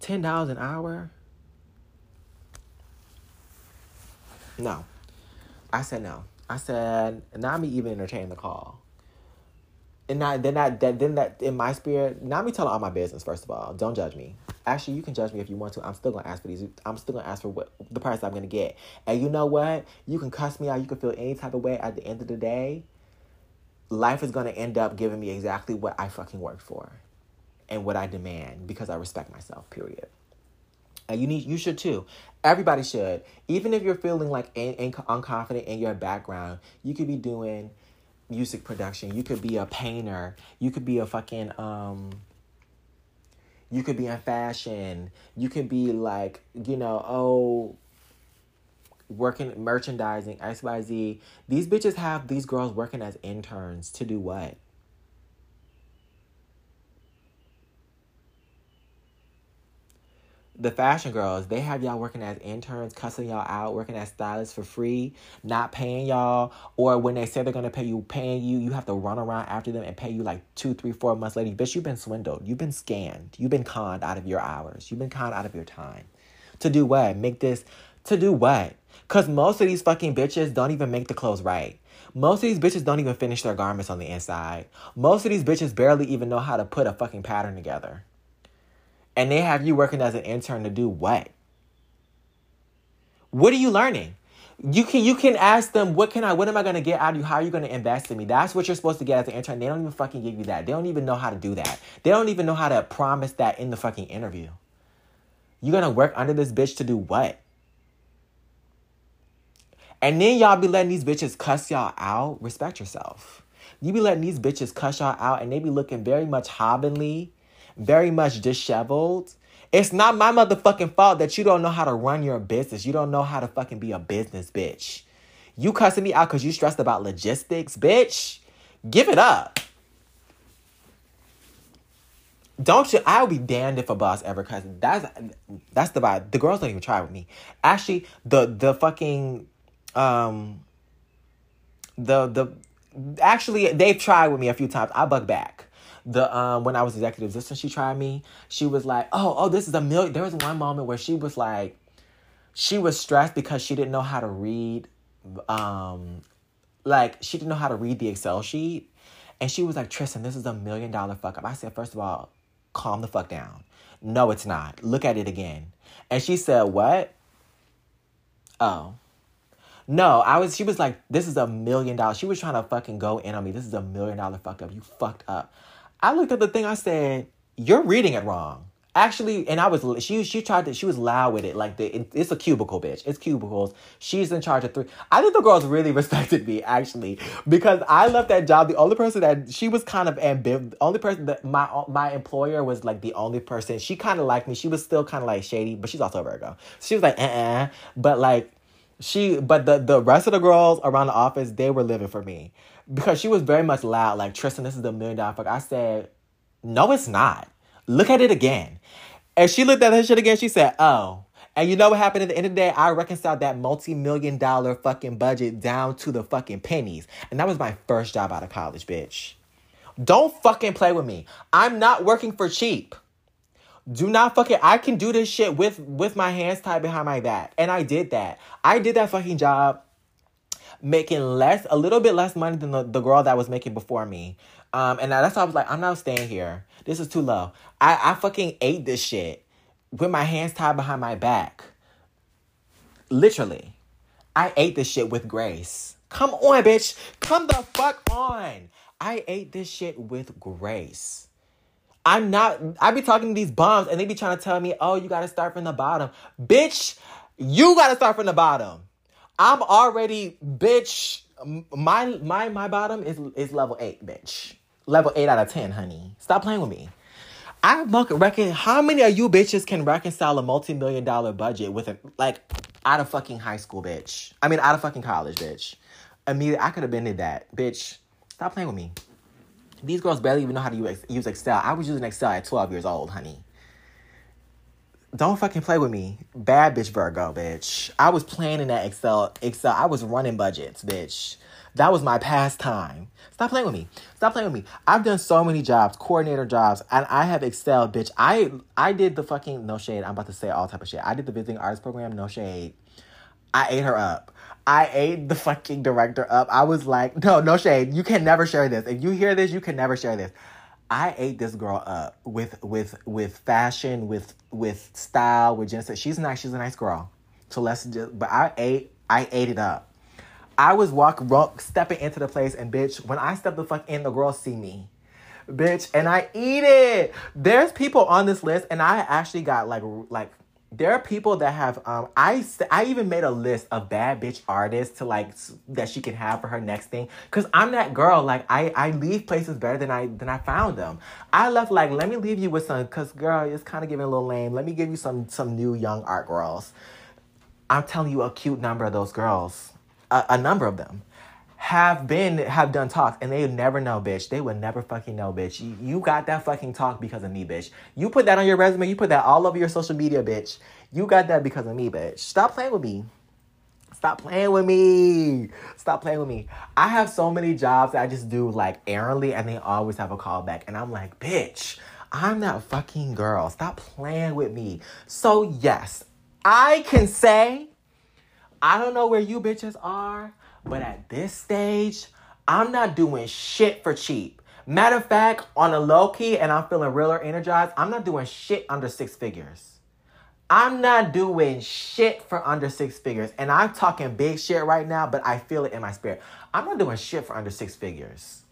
ten dollars an hour. No, I said no. I said not me even entertain the call. And not then that, that then that in my spirit, not me telling all my business. First of all, don't judge me. Actually, you can judge me if you want to. I'm still gonna ask for these. I'm still gonna ask for what the price I'm gonna get. And you know what? You can cuss me out. You can feel any type of way. At the end of the day, life is going to end up giving me exactly what I fucking worked for and what I demand because I respect myself, period. And you need you should too. Everybody should. Even if you're feeling like in, in, unconfident in your background, you could be doing music production. You could be a painter. You could be a fucking um you could be in fashion. You could be like, you know, oh working merchandising, XYZ. These bitches have these girls working as interns to do what? the fashion girls, they have y'all working as interns, cussing y'all out, working as stylists for free, not paying y'all, or when they say they're gonna pay you, paying you, you have to run around after them and pay you like two, three, four months later. Bitch, you've been swindled. You've been scammed. You've been conned out of your hours. You've been conned out of your time. To do what? Make this to do what? Cause most of these fucking bitches don't even make the clothes right. Most of these bitches don't even finish their garments on the inside. Most of these bitches barely even know how to put a fucking pattern together and they have you working as an intern to do what? What are you learning? You can you can ask them what can I what am I gonna get out of you? How are you gonna invest in me? That's what you're supposed to get as an intern. They don't even fucking give you that. They don't even know how to do that. They don't even know how to promise that in the fucking interview. You're gonna work under this bitch to do what? And then y'all be letting these bitches cuss y'all out. Respect yourself. You be letting these bitches cuss y'all out and they be looking very much hobbily very much disheveled. It's not my motherfucking fault that you don't know how to run your business. You don't know how to fucking be a business bitch. You cussing me out because you stressed about logistics, bitch. Give it up. Don't you? I'll be damned if a boss ever cusses. That's that's the vibe. The girls don't even try with me. Actually, the the fucking um the the actually they've tried with me a few times. I bug back the um when I was executive assistant, she tried me. She was like, "Oh, oh, this is a million." There was one moment where she was like, she was stressed because she didn't know how to read, um, like she didn't know how to read the Excel sheet, and she was like, "Tristan, this is a million dollar fuck up." I said, first of all, calm the fuck down. No, it's not. Look at it again." And she said, "What?" Oh. No, I was. She was like, "This is a million dollars." She was trying to fucking go in on me. This is a million dollar fuck up. You fucked up. I looked at the thing. I said, "You're reading it wrong." Actually, and I was she she tried to she was loud with it like the it, it's a cubicle bitch. It's cubicles. She's in charge of three. I think the girls really respected me actually because I left that job. The only person that she was kind of ambivalent. Only person that my my employer was like the only person. She kind of liked me. She was still kind of like shady, but she's also a Virgo. She was like uh uh but like she but the the rest of the girls around the office they were living for me because she was very much loud, like Tristan, this is the million dollar fuck. I said, no, it's not. Look at it again. And she looked at that shit again. She said, oh. And you know what happened at the end of the day? I reconciled that multi million dollar fucking budget down to the fucking pennies. And that was my first job out of college, bitch. Don't fucking play with me. I'm not working for cheap. Do not fucking I can do this shit with with my hands tied behind my back. And I did that. I did that fucking job making less, a little bit less money than the, the girl that was making before me. Um, and that's why I was like, I'm not staying here. This is too low. I, I fucking ate this shit with my hands tied behind my back. Literally. I ate this shit with grace. Come on, bitch. Come the fuck on. I ate this shit with grace. I'm not, I be talking to these bums and they be trying to tell me, oh, you gotta start from the bottom. Bitch, you gotta start from the bottom. I'm already bitch. My my my bottom is is level eight, bitch. Level eight out of ten, honey. Stop playing with me. I reckon how many of you bitches can reconcile a multi-million dollar budget with a like out of fucking high school, bitch. I mean out of fucking college, bitch. Immediately I could have been in that. Bitch, stop playing with me. These girls barely even know how to use, Excel. I was using Excel at 12 years old, honey. Don't fucking play with me. Bad bitch Virgo, bitch. I was playing in that Excel. Excel. I was running budgets, bitch. That was my pastime. Stop playing with me. Stop playing with me. I've done so many jobs, coordinator jobs, and I have excelled, bitch. I I did the fucking no shade. I'm about to say all type of shit. I did the visiting artist program, no shade. I ate her up. I ate the fucking director up. I was like, no, no shade. You can never share this. If you hear this, you can never share this. I ate this girl up with with with fashion, with with style, with Jennifer. She's nice. She's a nice girl. So let's just. But I ate. I ate it up. I was walking, stepping into the place, and bitch, when I step the fuck in, the girls see me, bitch, and I eat it. There's people on this list, and I actually got like like there are people that have um I I even made a list of bad bitch artists to like that she can have for her next thing cuz I'm that girl like I I leave places better than I than I found them. I left like let me leave you with some cuz girl it's kind of giving a little lame. Let me give you some some new young art girls. I'm telling you a cute number of those girls. A, a number of them have been have done talks and they never know, bitch. They would never fucking know, bitch. You, you got that fucking talk because of me, bitch. You put that on your resume. You put that all over your social media, bitch. You got that because of me, bitch. Stop playing with me. Stop playing with me. Stop playing with me. I have so many jobs that I just do like errantly and they always have a callback. And I'm like, bitch, I'm that fucking girl. Stop playing with me. So, yes, I can say, I don't know where you bitches are, but at this stage, I'm not doing shit for cheap. Matter of fact, on a low key, and I'm feeling realer energized, I'm not doing shit under six figures. I'm not doing shit for under six figures. And I'm talking big shit right now, but I feel it in my spirit. I'm not doing shit for under six figures.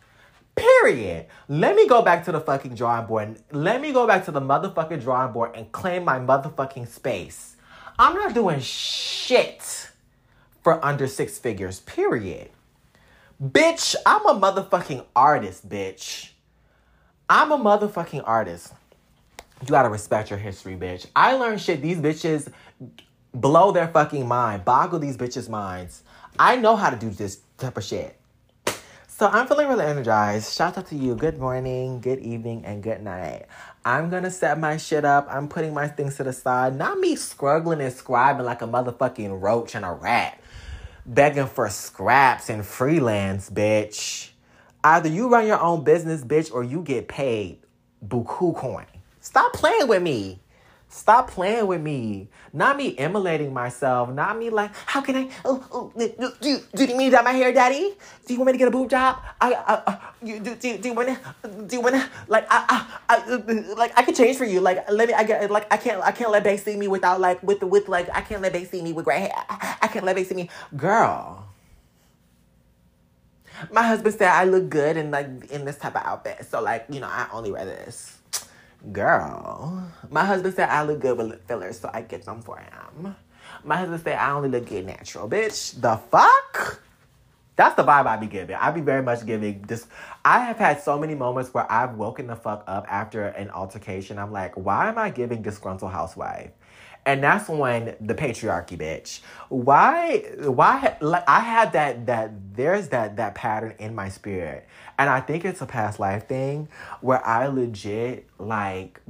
Period. Let me go back to the fucking drawing board. Let me go back to the motherfucking drawing board and claim my motherfucking space. I'm not doing shit for under six figures, period. Bitch, I'm a motherfucking artist, bitch. I'm a motherfucking artist. You gotta respect your history, bitch. I learned shit. These bitches blow their fucking mind, boggle these bitches' minds. I know how to do this type of shit. So I'm feeling really energized. Shout out to you. Good morning, good evening, and good night. I'm gonna set my shit up. I'm putting my things to the side. Not me struggling and scribing like a motherfucking roach and a rat begging for scraps and freelance, bitch. Either you run your own business, bitch, or you get paid buku coin. Stop playing with me. Stop playing with me. Not me emulating myself. Not me like, how can I? Oh, oh, do, do, do you mean that my hair, daddy? Do you want me to get a boob job? I, I, I you, do, do, do you want to? Do you want to? Like, I, I, I, like I could change for you. Like, let me. I get like I can't. I can't let bae see me without like with with like I can't let bae see me with gray hair. I, can't let bae see me, girl. My husband said I look good in like in this type of outfit, so like you know I only wear this. Girl, my husband said I look good with fillers, so I get them for him. My husband said I only look good natural. Bitch, the fuck? That's the vibe I be giving. I be very much giving this. I have had so many moments where I've woken the fuck up after an altercation. I'm like, why am I giving disgruntled housewife? And that's when the patriarchy, bitch. Why? Why? Like I had that. That there's that that pattern in my spirit, and I think it's a past life thing where I legit like,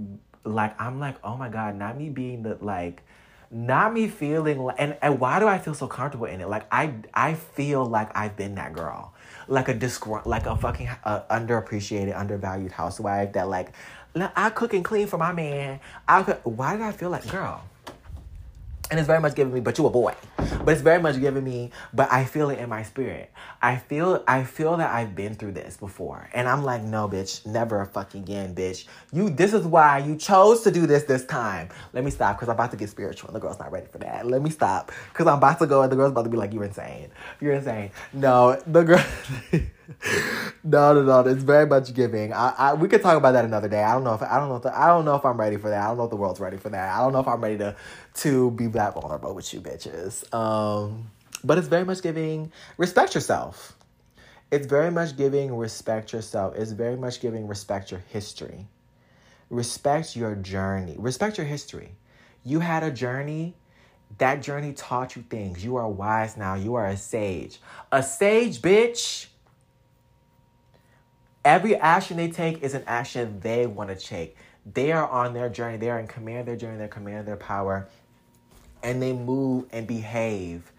like I'm like, oh my god, not me being the like not me feeling like and, and why do I feel so comfortable in it? Like I I feel like I've been that girl. Like a disgrunt like a fucking uh, underappreciated, undervalued housewife that like I cook and clean for my man. I cook, why did I feel like girl? And it's very much giving me but you a boy. But it's very much giving me but i feel it in my spirit. I feel i feel that i've been through this before. And i'm like no bitch never a fucking again bitch. You this is why you chose to do this this time. Let me stop because i'm about to get spiritual the girl's not ready for that. Let me stop because i'm about to go and the girl's about to be like you're insane. You're insane. No the girl no, no, no. It's very much giving. I, I, we could talk about that another day. I don't know if I don't know if the, I don't know if I'm ready for that. I don't know if the world's ready for that. I don't know if I'm ready to to be that vulnerable with you bitches. Um, but it's very much giving. Respect yourself. It's very much giving respect yourself. It's very much giving respect your history. Respect your journey. Respect your history. You had a journey. That journey taught you things. You are wise now. You are a sage. A sage, bitch Every action they take is an action they want to take. They are on their journey. They are in command of their journey. They're command of their power. And they move and behave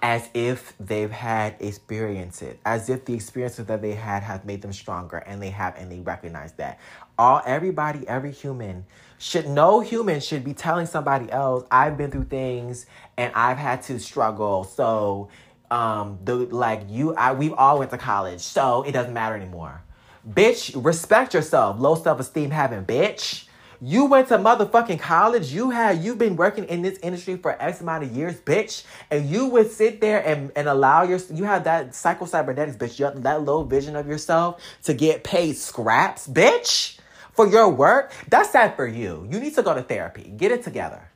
as if they've had experiences, as if the experiences that they had have made them stronger, and they have, and they recognize that. All everybody, every human should no human should be telling somebody else, I've been through things and I've had to struggle. So um the like you I we've all went to college, so it doesn't matter anymore. Bitch, respect yourself. Low self esteem having bitch. You went to motherfucking college. You had you've been working in this industry for X amount of years, bitch. And you would sit there and, and allow your you have that psycho cybernetics, bitch. You have that low vision of yourself to get paid scraps, bitch, for your work. That's sad for you. You need to go to therapy. Get it together.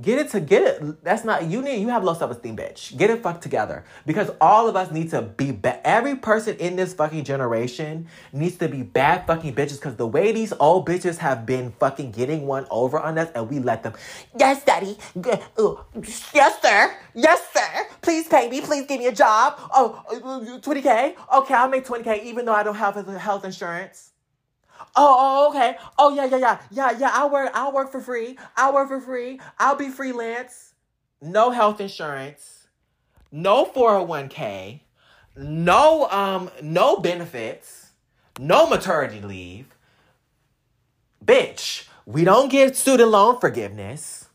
Get it to get it. That's not you need. You have low self esteem, bitch. Get it fucked together because all of us need to be bad. Every person in this fucking generation needs to be bad fucking bitches because the way these old bitches have been fucking getting one over on us, and we let them. Yes, daddy. Yes, sir. Yes, sir. Please pay me. Please give me a job. Oh, uh, uh, 20k. Okay, I'll make 20k even though I don't have health insurance. Oh, oh, okay. Oh, yeah, yeah, yeah, yeah, yeah. I'll work. I'll work for free. I'll work for free. I'll be freelance. No health insurance. No 401k. No um no benefits. No maternity leave. Bitch, we don't get student loan forgiveness.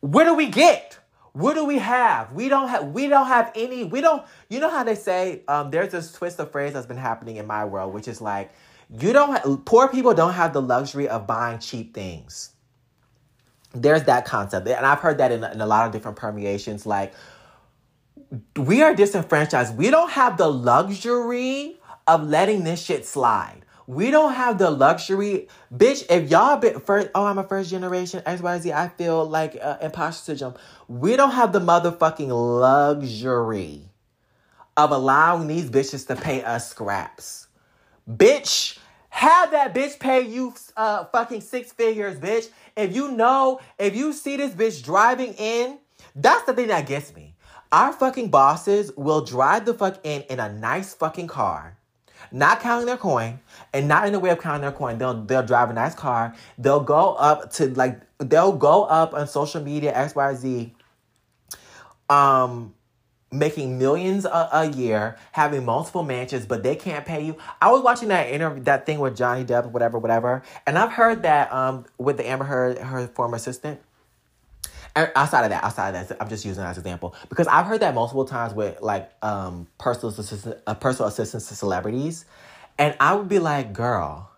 What do we get? What do we have? We don't have we don't have any we don't you know how they say um there's this twist of phrase that's been happening in my world which is like you don't ha- poor people don't have the luxury of buying cheap things. There's that concept. And I've heard that in, in a lot of different permeations like we are disenfranchised. We don't have the luxury of letting this shit slide. We don't have the luxury, bitch. If y'all been first, oh, I'm a first generation X Y Z. I feel like uh, imposter syndrome. We don't have the motherfucking luxury of allowing these bitches to pay us scraps, bitch. Have that bitch pay you uh fucking six figures, bitch. If you know, if you see this bitch driving in, that's the thing that gets me. Our fucking bosses will drive the fuck in in a nice fucking car not counting their coin and not in the way of counting their coin. They'll they'll drive a nice car. They'll go up to like they'll go up on social media X Y Z. Um, making millions a, a, year, having multiple mansions, but they can't pay you. I was watching that interview, that thing with Johnny Depp, whatever, whatever, and I've heard that um with the Amber Heard, her former assistant. Outside of that, outside of that, I'm just using that as an example because I've heard that multiple times with like um personal assistant, uh, personal assistants to celebrities, and I would be like, girl.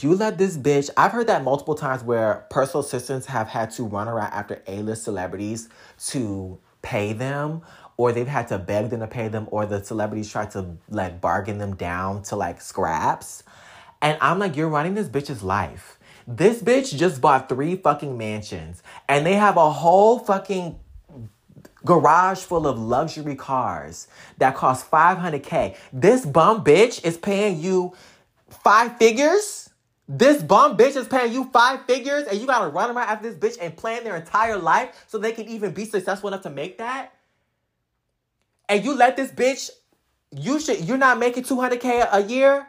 You let this bitch. I've heard that multiple times where personal assistants have had to run around after A list celebrities to pay them or they've had to beg them to pay them, or the celebrities try to like bargain them down to like scraps. And I'm like, you're running this bitch's life. This bitch just bought three fucking mansions and they have a whole fucking garage full of luxury cars that cost 500k. This bum bitch is paying you five figures. This bum bitch is paying you five figures and you gotta run around after this bitch and plan their entire life so they can even be successful enough to make that. And you let this bitch, you should, you're not making 200k a year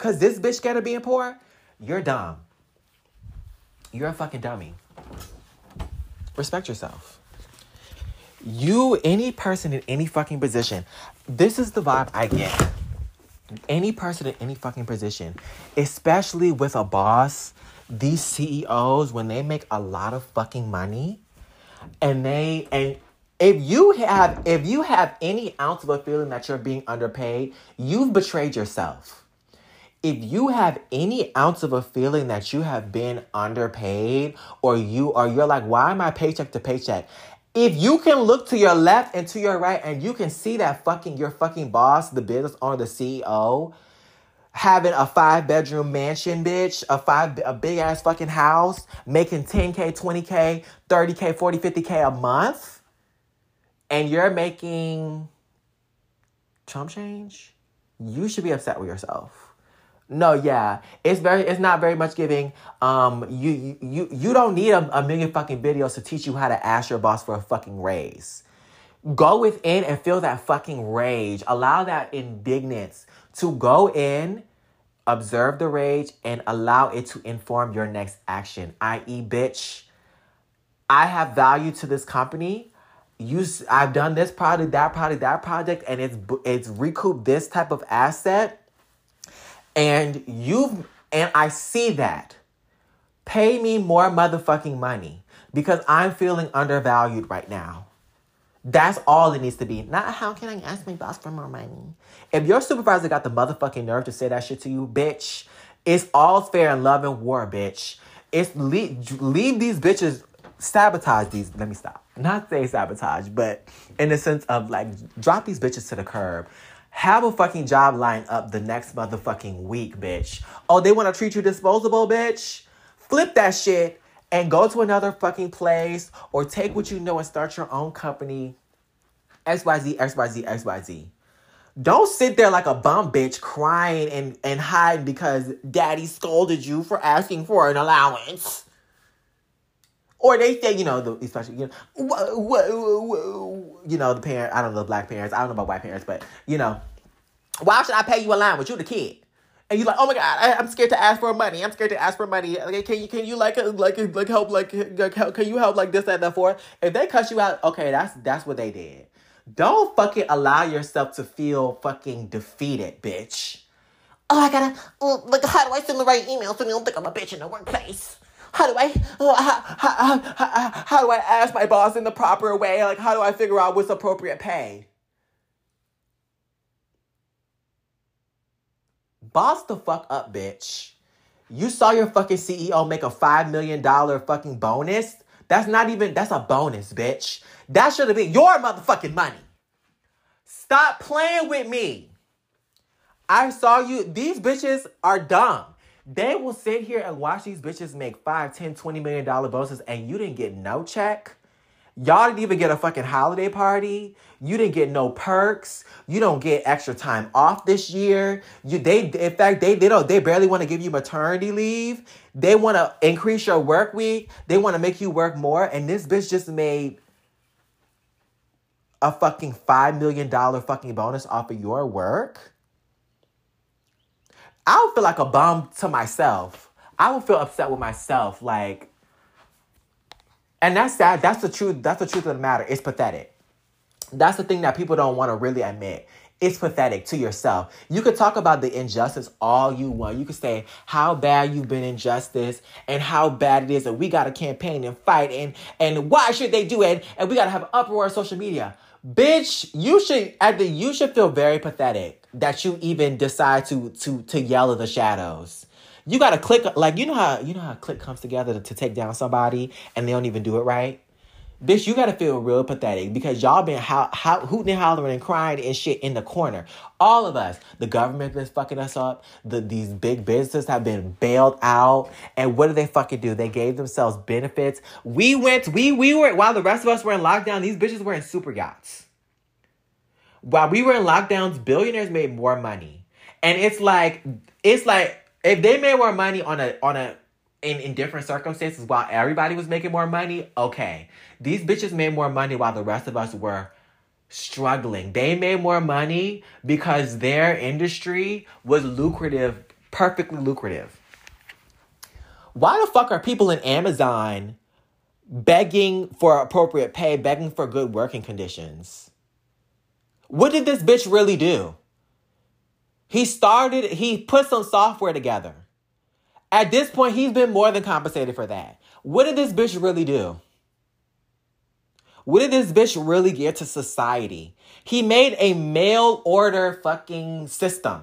Cause this bitch gotta be poor, you're dumb. You're a fucking dummy. Respect yourself. You, any person in any fucking position, this is the vibe I get. Any person in any fucking position, especially with a boss, these CEOs, when they make a lot of fucking money, and they and if you have if you have any ounce of a feeling that you're being underpaid, you've betrayed yourself if you have any ounce of a feeling that you have been underpaid or you or you're like why am i paycheck to paycheck? If you can look to your left and to your right and you can see that fucking your fucking boss the business owner the ceo having a five bedroom mansion bitch a five a big ass fucking house making 10k 20k 30k 40 50k a month and you're making chump change you should be upset with yourself no, yeah, it's very, it's not very much giving. Um, you, you, you don't need a, a million fucking videos to teach you how to ask your boss for a fucking raise. Go within and feel that fucking rage. Allow that indignance to go in, observe the rage, and allow it to inform your next action. I.e., bitch, I have value to this company. You, I've done this project, that project, that project, and it's it's recouped this type of asset and you've and I see that. Pay me more motherfucking money because I'm feeling undervalued right now. That's all it needs to be. Not how can I ask my boss for more money. If your supervisor got the motherfucking nerve to say that shit to you, bitch, it's all fair in love and war, bitch. It's leave, leave these bitches sabotage these. Let me stop. Not say sabotage, but in the sense of like drop these bitches to the curb. Have a fucking job lined up the next motherfucking week, bitch. Oh, they want to treat you disposable, bitch? flip that shit and go to another fucking place or take what you know and start your own company. XYZ, XYZ, XYZ. Don't sit there like a bum bitch crying and, and hiding because daddy scolded you for asking for an allowance. Or they say, you know, the especially you know, you know the parent. I don't know the black parents. I don't know about white parents, but you know, why should I pay you allowance? You the kid, and you're like, oh my god, I, am scared to ask for money. I'm scared to ask for money. Like, can you can you like like like help like, like help, can you help like this and that for? If they cut you out, okay, that's that's what they did. Don't fucking allow yourself to feel fucking defeated, bitch. Oh, I gotta, oh, like, how do I send the right email so they don't think I'm a bitch in the workplace? How do I, how, how, how, how do I ask my boss in the proper way? Like, how do I figure out what's appropriate pay? Boss the fuck up, bitch. You saw your fucking CEO make a $5 million fucking bonus. That's not even, that's a bonus, bitch. That should have been your motherfucking money. Stop playing with me. I saw you. These bitches are dumb. They will sit here and watch these bitches make 5, 10, 20 million dollar bonuses and you didn't get no check. Y'all didn't even get a fucking holiday party. You didn't get no perks. You don't get extra time off this year. You they in fact they they don't they barely want to give you maternity leave. They want to increase your work week. They want to make you work more. And this bitch just made a fucking $5 million fucking bonus off of your work, I would feel like a bum to myself. I would feel upset with myself. Like, and that's sad. That's the truth. That's the truth of the matter. It's pathetic. That's the thing that people don't want to really admit. It's pathetic to yourself. You could talk about the injustice all you want. You could say how bad you've been injustice and how bad it is, and we got to campaign and fight, and and why should they do it? And we got to have uproar on social media. Bitch, you should at the you should feel very pathetic that you even decide to to to yell at the shadows. You gotta click like you know how you know how click comes together to, to take down somebody and they don't even do it right. Bitch, you gotta feel real pathetic because y'all been how how hooting and hollering and crying and shit in the corner. All of us, the government is fucking us up. The these big businesses have been bailed out, and what did they fucking do? They gave themselves benefits. We went, we we were while the rest of us were in lockdown. These bitches were in super yachts. While we were in lockdowns, billionaires made more money, and it's like it's like if they made more money on a on a in, in different circumstances while everybody was making more money, okay. These bitches made more money while the rest of us were struggling. They made more money because their industry was lucrative, perfectly lucrative. Why the fuck are people in Amazon begging for appropriate pay, begging for good working conditions? What did this bitch really do? He started, he put some software together. At this point, he's been more than compensated for that. What did this bitch really do? What did this bitch really get to society? He made a mail order fucking system.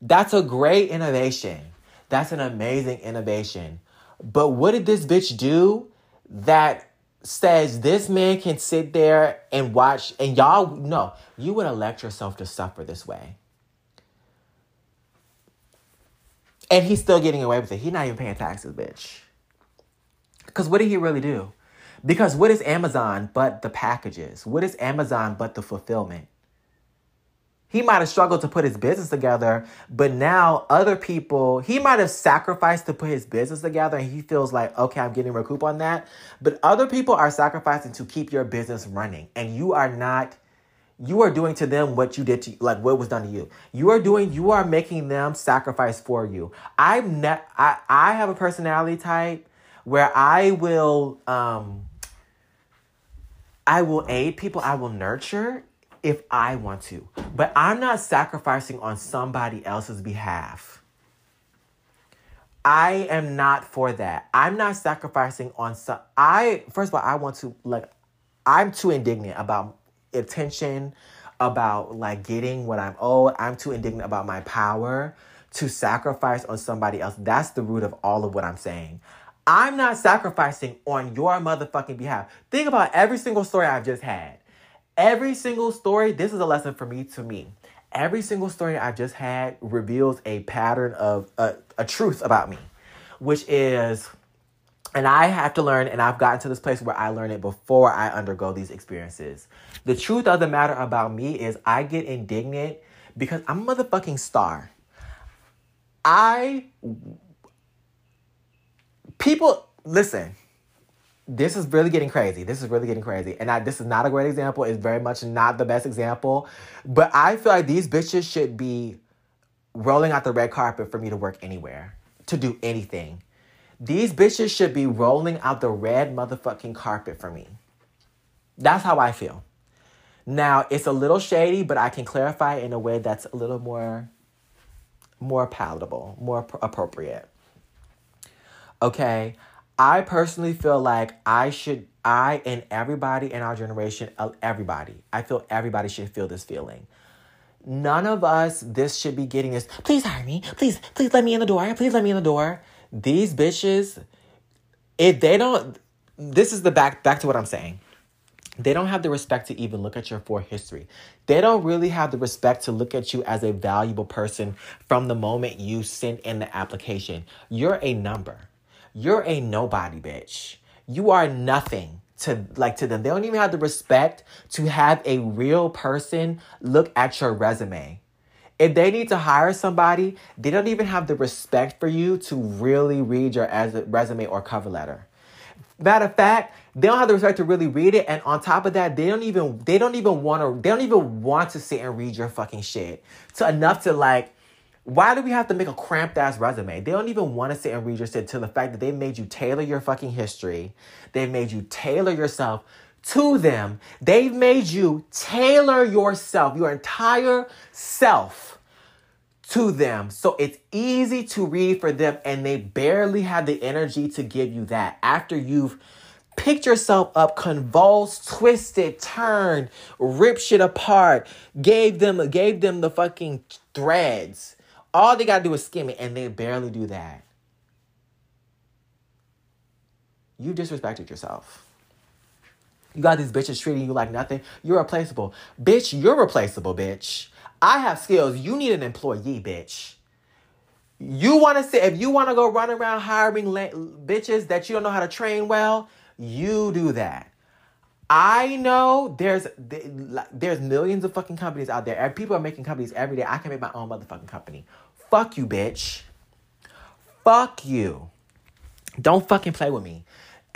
That's a great innovation. That's an amazing innovation. But what did this bitch do that says this man can sit there and watch and y'all know you would elect yourself to suffer this way. And he's still getting away with it. He's not even paying taxes, bitch. Because what did he really do? Because what is Amazon but the packages? What is Amazon but the fulfillment? He might have struggled to put his business together, but now other people, he might have sacrificed to put his business together and he feels like, okay, I'm getting recoup on that. But other people are sacrificing to keep your business running. And you are not, you are doing to them what you did to, like what was done to you. You are doing, you are making them sacrifice for you. I'm not, I, I have a personality type where I will, um, I will aid people, I will nurture if I want to. But I'm not sacrificing on somebody else's behalf. I am not for that. I'm not sacrificing on some I first of all I want to like I'm too indignant about attention, about like getting what I'm owed. I'm too indignant about my power to sacrifice on somebody else. That's the root of all of what I'm saying. I'm not sacrificing on your motherfucking behalf. Think about every single story I've just had. Every single story, this is a lesson for me to me. Every single story I've just had reveals a pattern of a, a truth about me, which is And I have to learn, and I've gotten to this place where I learn it before I undergo these experiences. The truth of the matter about me is I get indignant because I'm a motherfucking star. I people listen. This is really getting crazy. This is really getting crazy. And I, this is not a great example. It's very much not the best example. But I feel like these bitches should be rolling out the red carpet for me to work anywhere, to do anything. These bitches should be rolling out the red motherfucking carpet for me. That's how I feel. Now, it's a little shady, but I can clarify in a way that's a little more more palatable, more appropriate. Okay? I personally feel like I should I and everybody in our generation, uh, everybody. I feel everybody should feel this feeling none of us this should be getting this please hire me please please let me in the door please let me in the door these bitches, if they don't, this is the back back to what I'm saying. They don't have the respect to even look at your for history. They don't really have the respect to look at you as a valuable person from the moment you send in the application. You're a number. You're a nobody, bitch. You are nothing to like to them. They don't even have the respect to have a real person look at your resume. If they need to hire somebody, they don't even have the respect for you to really read your resume or cover letter. Matter of fact, they don't have the respect to really read it, and on top of that, they don't even they don't even want to they don't even want to sit and read your fucking shit to enough to like. Why do we have to make a cramped ass resume? They don't even want to sit and read your shit to the fact that they made you tailor your fucking history. They made you tailor yourself to them. They've made you tailor yourself, your entire self to them. So it's easy to read for them, and they barely have the energy to give you that. After you've picked yourself up, convulsed, twisted, turned, ripped shit apart, gave them gave them the fucking threads. All they gotta do is skim it, and they barely do that. You disrespected yourself. You got these bitches treating you like nothing. You're replaceable. Bitch, you're replaceable, bitch. I have skills. You need an employee, bitch. You want to say if you want to go run around hiring la- bitches that you don't know how to train well, you do that. I know there's there's millions of fucking companies out there. People are making companies every day. I can make my own motherfucking company. Fuck you, bitch. Fuck you. Don't fucking play with me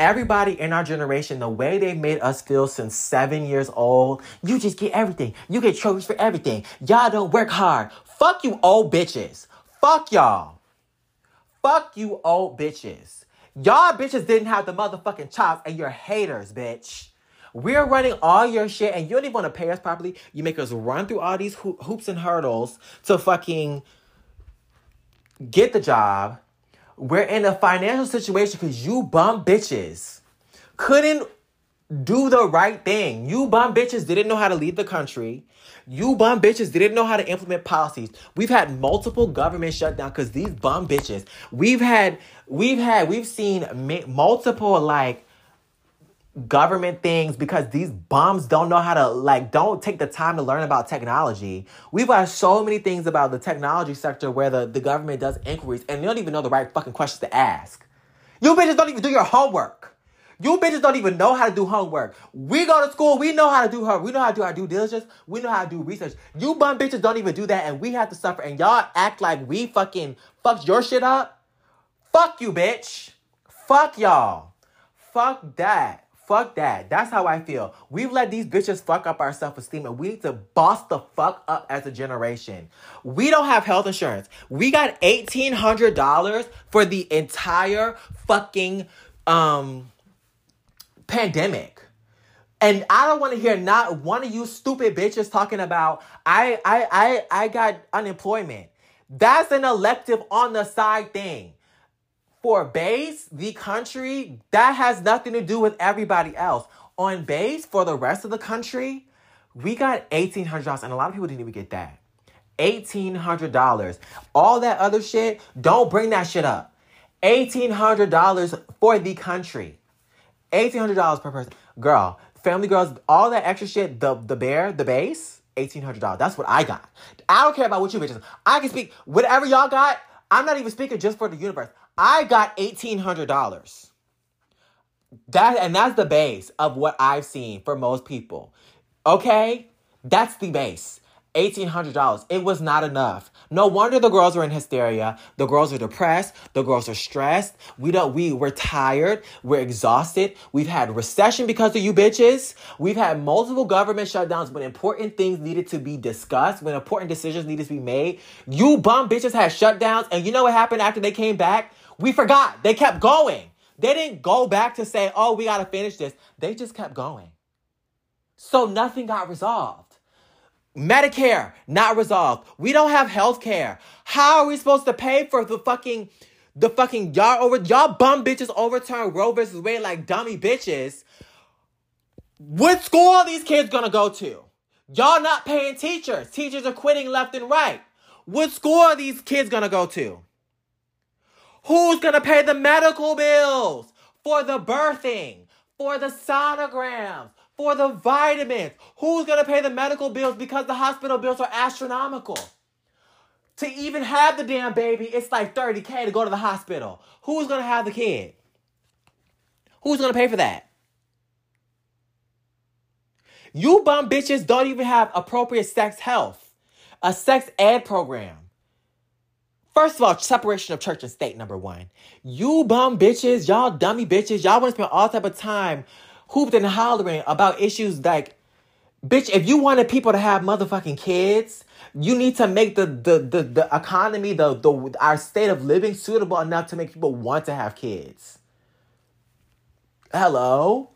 everybody in our generation, the way they made us feel since seven years old, you just get everything. You get trophies for everything. Y'all don't work hard. Fuck you, old bitches. Fuck y'all. Fuck you, old bitches. Y'all bitches didn't have the motherfucking chops and you're haters, bitch. We're running all your shit and you don't even want to pay us properly. You make us run through all these ho- hoops and hurdles to fucking get the job we're in a financial situation because you bum bitches couldn't do the right thing. You bum bitches didn't know how to lead the country. You bum bitches didn't know how to implement policies. We've had multiple government shutdown because these bum bitches. We've had, we've had, we've seen multiple like government things because these bums don't know how to like don't take the time to learn about technology. We've got so many things about the technology sector where the, the government does inquiries and they don't even know the right fucking questions to ask. You bitches don't even do your homework. You bitches don't even know how to do homework. We go to school, we know how to do her, we know how to do our due diligence, we know how to do research. You bum bitches don't even do that and we have to suffer and y'all act like we fucking fucked your shit up. Fuck you, bitch. Fuck y'all. Fuck that. Fuck that. That's how I feel. We've let these bitches fuck up our self esteem and we need to boss the fuck up as a generation. We don't have health insurance. We got $1,800 for the entire fucking um, pandemic. And I don't want to hear not one of you stupid bitches talking about I I I I got unemployment. That's an elective on the side thing for base, the country, that has nothing to do with everybody else. On base, for the rest of the country, we got $1,800, and a lot of people didn't even get that. $1,800. All that other shit, don't bring that shit up. $1,800 for the country. $1,800 per person. Girl, family girls, all that extra shit, the, the bear, the base, $1,800. That's what I got. I don't care about what you bitches. I can speak whatever y'all got. I'm not even speaking just for the universe. I got $1,800. That and that's the base of what I've seen for most people. Okay? That's the base. $1,800. It was not enough. No wonder the girls are in hysteria. The girls are depressed. The girls are stressed. We don't, we, we're tired. We're exhausted. We've had recession because of you bitches. We've had multiple government shutdowns when important things needed to be discussed, when important decisions needed to be made. You bum bitches had shutdowns. And you know what happened after they came back? We forgot. They kept going. They didn't go back to say, oh, we got to finish this. They just kept going. So nothing got resolved. Medicare, not resolved. We don't have health care. How are we supposed to pay for the fucking the fucking y'all over y'all bum bitches overturn Roe versus Wade like dummy bitches? What school are these kids gonna go to? Y'all not paying teachers. Teachers are quitting left and right. What school are these kids gonna go to? Who's gonna pay the medical bills for the birthing, for the sonograms, for the vitamins? Who's going to pay the medical bills because the hospital bills are astronomical? To even have the damn baby, it's like 30K to go to the hospital. Who's going to have the kid? Who's going to pay for that? You bum bitches don't even have appropriate sex health, a sex ed program. First of all, separation of church and state, number one. You bum bitches, y'all dummy bitches, y'all want to spend all type of time hooped and hollering about issues like, bitch, if you wanted people to have motherfucking kids, you need to make the the the, the economy, the, the our state of living suitable enough to make people want to have kids. Hello?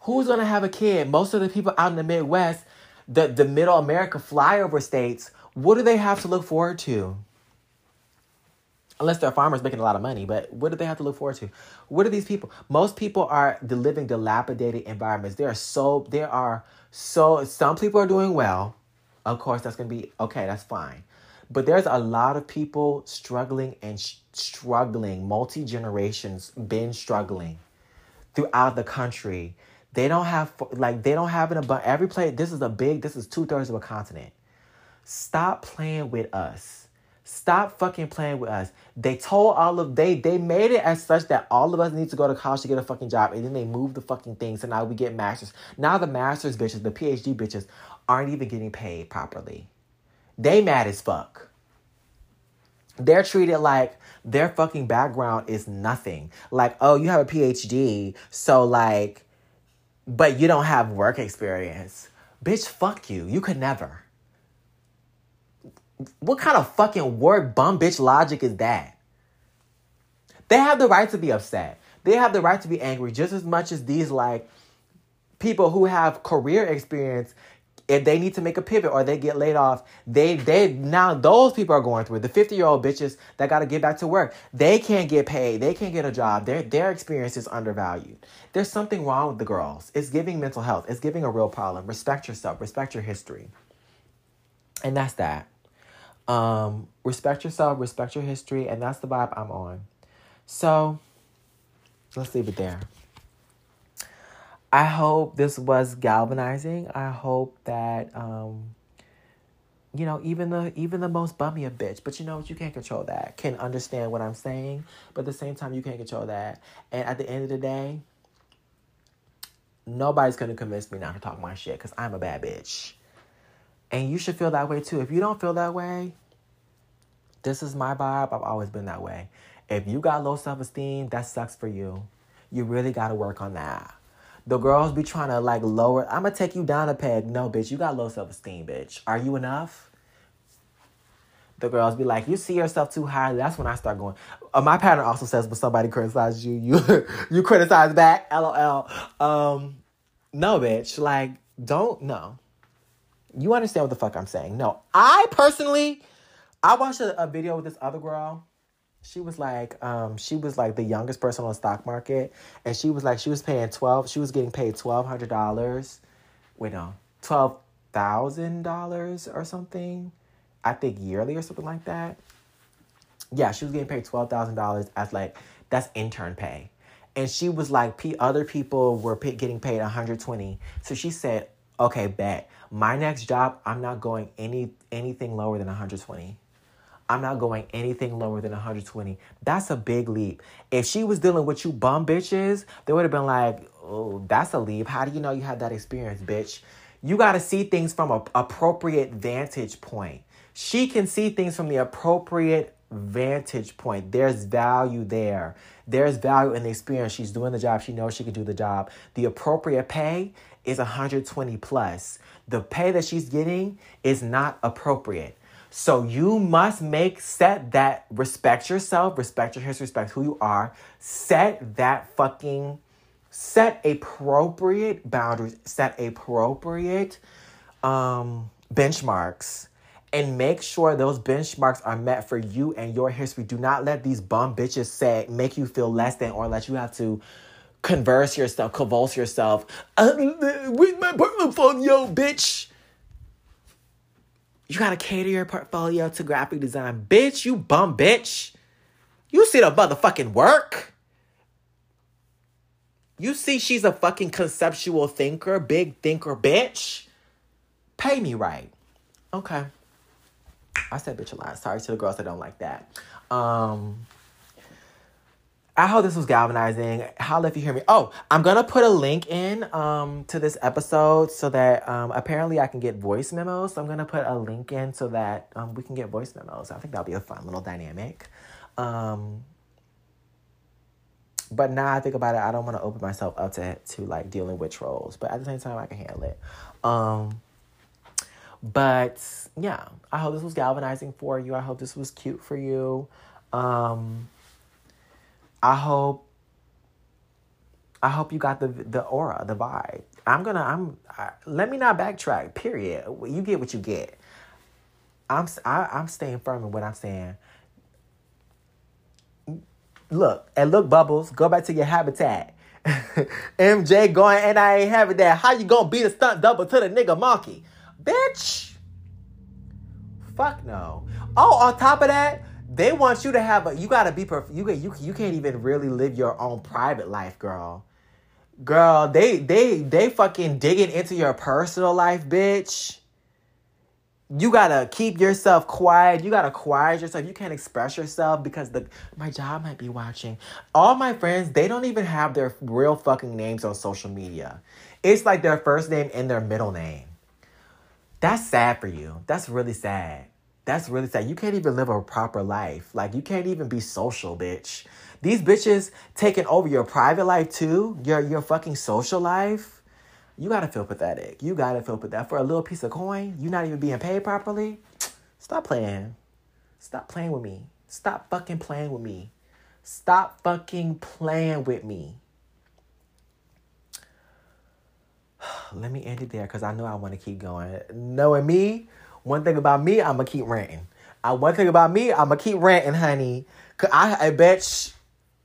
Who's gonna have a kid? Most of the people out in the Midwest, the, the middle America flyover states, what do they have to look forward to? unless they're farmers making a lot of money. But what do they have to look forward to? What are these people? Most people are living dilapidated environments. There are so there are so some people are doing well. Of course, that's gonna be okay. That's fine. But there's a lot of people struggling and sh- struggling. Multi generations been struggling throughout the country. They don't have like they don't have an abundance. Every place. This is a big. This is two thirds of a continent. Stop playing with us Stop fucking playing with us. They told all of they they made it as such that all of us need to go to college to get a fucking job, and then they move the fucking thing. So now we get masters. Now the masters bitches, the PhD bitches, aren't even getting paid properly. They mad as fuck. They're treated like their fucking background is nothing. Like, oh, you have a PhD, so like, but you don't have work experience. Bitch, fuck you. You could never. What kind of fucking word bum bitch logic is that? They have the right to be upset. They have the right to be angry just as much as these like people who have career experience if they need to make a pivot or they get laid off, they they now those people are going through. The 50 year old bitches that got to get back to work, they can't get paid, they can't get a job. Their their experience is undervalued. There's something wrong with the girls. It's giving mental health. It's giving a real problem. Respect yourself. Respect your history. And that's that. Um, respect yourself, respect your history, and that's the vibe I'm on. So let's leave it there. I hope this was galvanizing. I hope that um, you know, even the even the most bummy a bitch, but you know what, you can't control that. Can understand what I'm saying, but at the same time you can't control that. And at the end of the day, nobody's gonna convince me not to talk my shit because I'm a bad bitch. And you should feel that way too. If you don't feel that way, this is my vibe. I've always been that way. If you got low self esteem, that sucks for you. You really got to work on that. The girls be trying to like lower. I'm gonna take you down a peg. No, bitch, you got low self esteem, bitch. Are you enough? The girls be like, you see yourself too high. That's when I start going. Uh, my pattern also says, when somebody criticizes you, you you criticize back. LOL. Um, no, bitch. Like, don't no. You understand what the fuck I'm saying? No, I personally, I watched a, a video with this other girl. She was like, um, she was like the youngest person on the stock market, and she was like, she was paying twelve. She was getting paid twelve hundred dollars. Wait, no, twelve thousand dollars or something. I think yearly or something like that. Yeah, she was getting paid twelve thousand dollars as like that's intern pay, and she was like, P- other people were p- getting paid one hundred twenty. So she said, okay, bet my next job, I'm not going any anything lower than 120. I'm not going anything lower than 120. That's a big leap. If she was dealing with you bum bitches, they would have been like, oh, that's a leap. How do you know you had that experience, bitch? You got to see things from a appropriate vantage point. She can see things from the appropriate vantage point. There's value there. There's value in the experience. She's doing the job. She knows she can do the job. The appropriate pay is 120 plus. The pay that she's getting is not appropriate. So you must make set that respect yourself, respect your history, respect who you are. Set that fucking set appropriate boundaries, set appropriate um benchmarks and make sure those benchmarks are met for you and your history. Do not let these bum bitches say make you feel less than or let you have to converse yourself, convulse yourself. Uh, with my portfolio, bitch. You gotta cater your portfolio to graphic design. Bitch, you bum bitch. You see the motherfucking work. You see she's a fucking conceptual thinker, big thinker bitch. Pay me right. Okay. I said bitch a lot. Sorry to the girls that don't like that. Um I hope this was galvanizing. Holla if you hear me. Oh, I'm gonna put a link in um to this episode so that um apparently I can get voice memos. So I'm gonna put a link in so that um we can get voice memos. I think that'll be a fun little dynamic. Um but now I think about it, I don't want to open myself up to to like dealing with trolls. But at the same time I can handle it. Um but yeah, I hope this was galvanizing for you. I hope this was cute for you. Um, I hope I hope you got the the aura, the vibe. I'm gonna I'm I, let me not backtrack. Period. You get what you get. I'm I, am i am staying firm in what I'm saying. Look and look, bubbles. Go back to your habitat. MJ going and I ain't having that. How you gonna beat a stunt double to the nigga monkey? Bitch. Fuck no. Oh, on top of that, they want you to have a you gotta be perfect. You you you can't even really live your own private life, girl. Girl, they they they fucking digging into your personal life, bitch. You gotta keep yourself quiet. You gotta quiet yourself. You can't express yourself because the my job might be watching. All my friends, they don't even have their real fucking names on social media. It's like their first name and their middle name. That's sad for you. That's really sad. That's really sad. You can't even live a proper life. Like you can't even be social, bitch. These bitches taking over your private life too, your your fucking social life. You gotta feel pathetic. You gotta feel pathetic. For a little piece of coin, you not even being paid properly. Stop playing. Stop playing with me. Stop fucking playing with me. Stop fucking playing with me. let me end it there because I know I want to keep going. Knowing me, one thing about me, I'm gonna keep ranting. Uh, one thing about me, I'm gonna keep ranting, honey. Cause I, I bet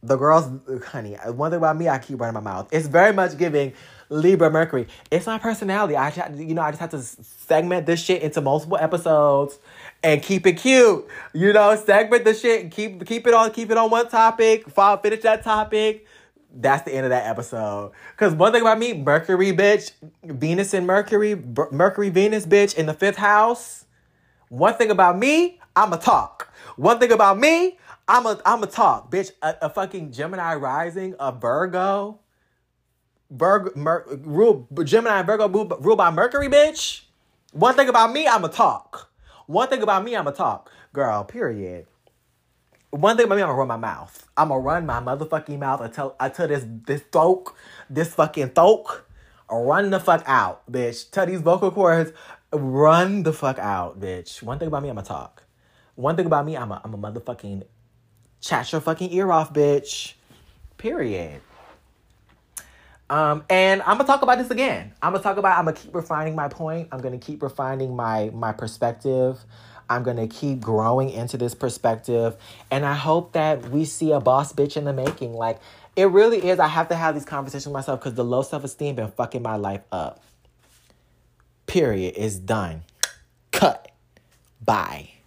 the girls, honey. Uh, one thing about me, I keep running my mouth. It's very much giving Libra Mercury. It's my personality. I, you know, I just have to segment this shit into multiple episodes and keep it cute. You know, segment the shit and keep keep it on keep it on one topic. Follow, finish that topic that's the end of that episode. Because one thing about me, Mercury, bitch, Venus and Mercury, Mercury, Venus, bitch, in the fifth house. One thing about me, I'm a talk. One thing about me, I'm a I'm a talk, bitch. A, a fucking Gemini rising, a Virgo, Virgo, Mer, rule Gemini Virgo ruled by Mercury, bitch. One thing about me, I'm a talk. One thing about me, I'm a talk, girl. Period one thing about me, I'm gonna run my mouth. I'm gonna run my motherfucking mouth until until this this throat, this fucking throat, run the fuck out, bitch. Tell these vocal cords, run the fuck out, bitch. One thing about me, I'm gonna talk. One thing about me, I'm a I'm a motherfucking chat your fucking ear off, bitch. Period. Um, and I'm gonna talk about this again. I'm gonna talk about. I'm gonna keep refining my point. I'm gonna keep refining my my perspective. I'm going to keep growing into this perspective. And I hope that we see a boss bitch in the making. Like, it really is. I have to have these conversations with myself because the low self esteem been fucking my life up. Period. Is done. Cut. Bye.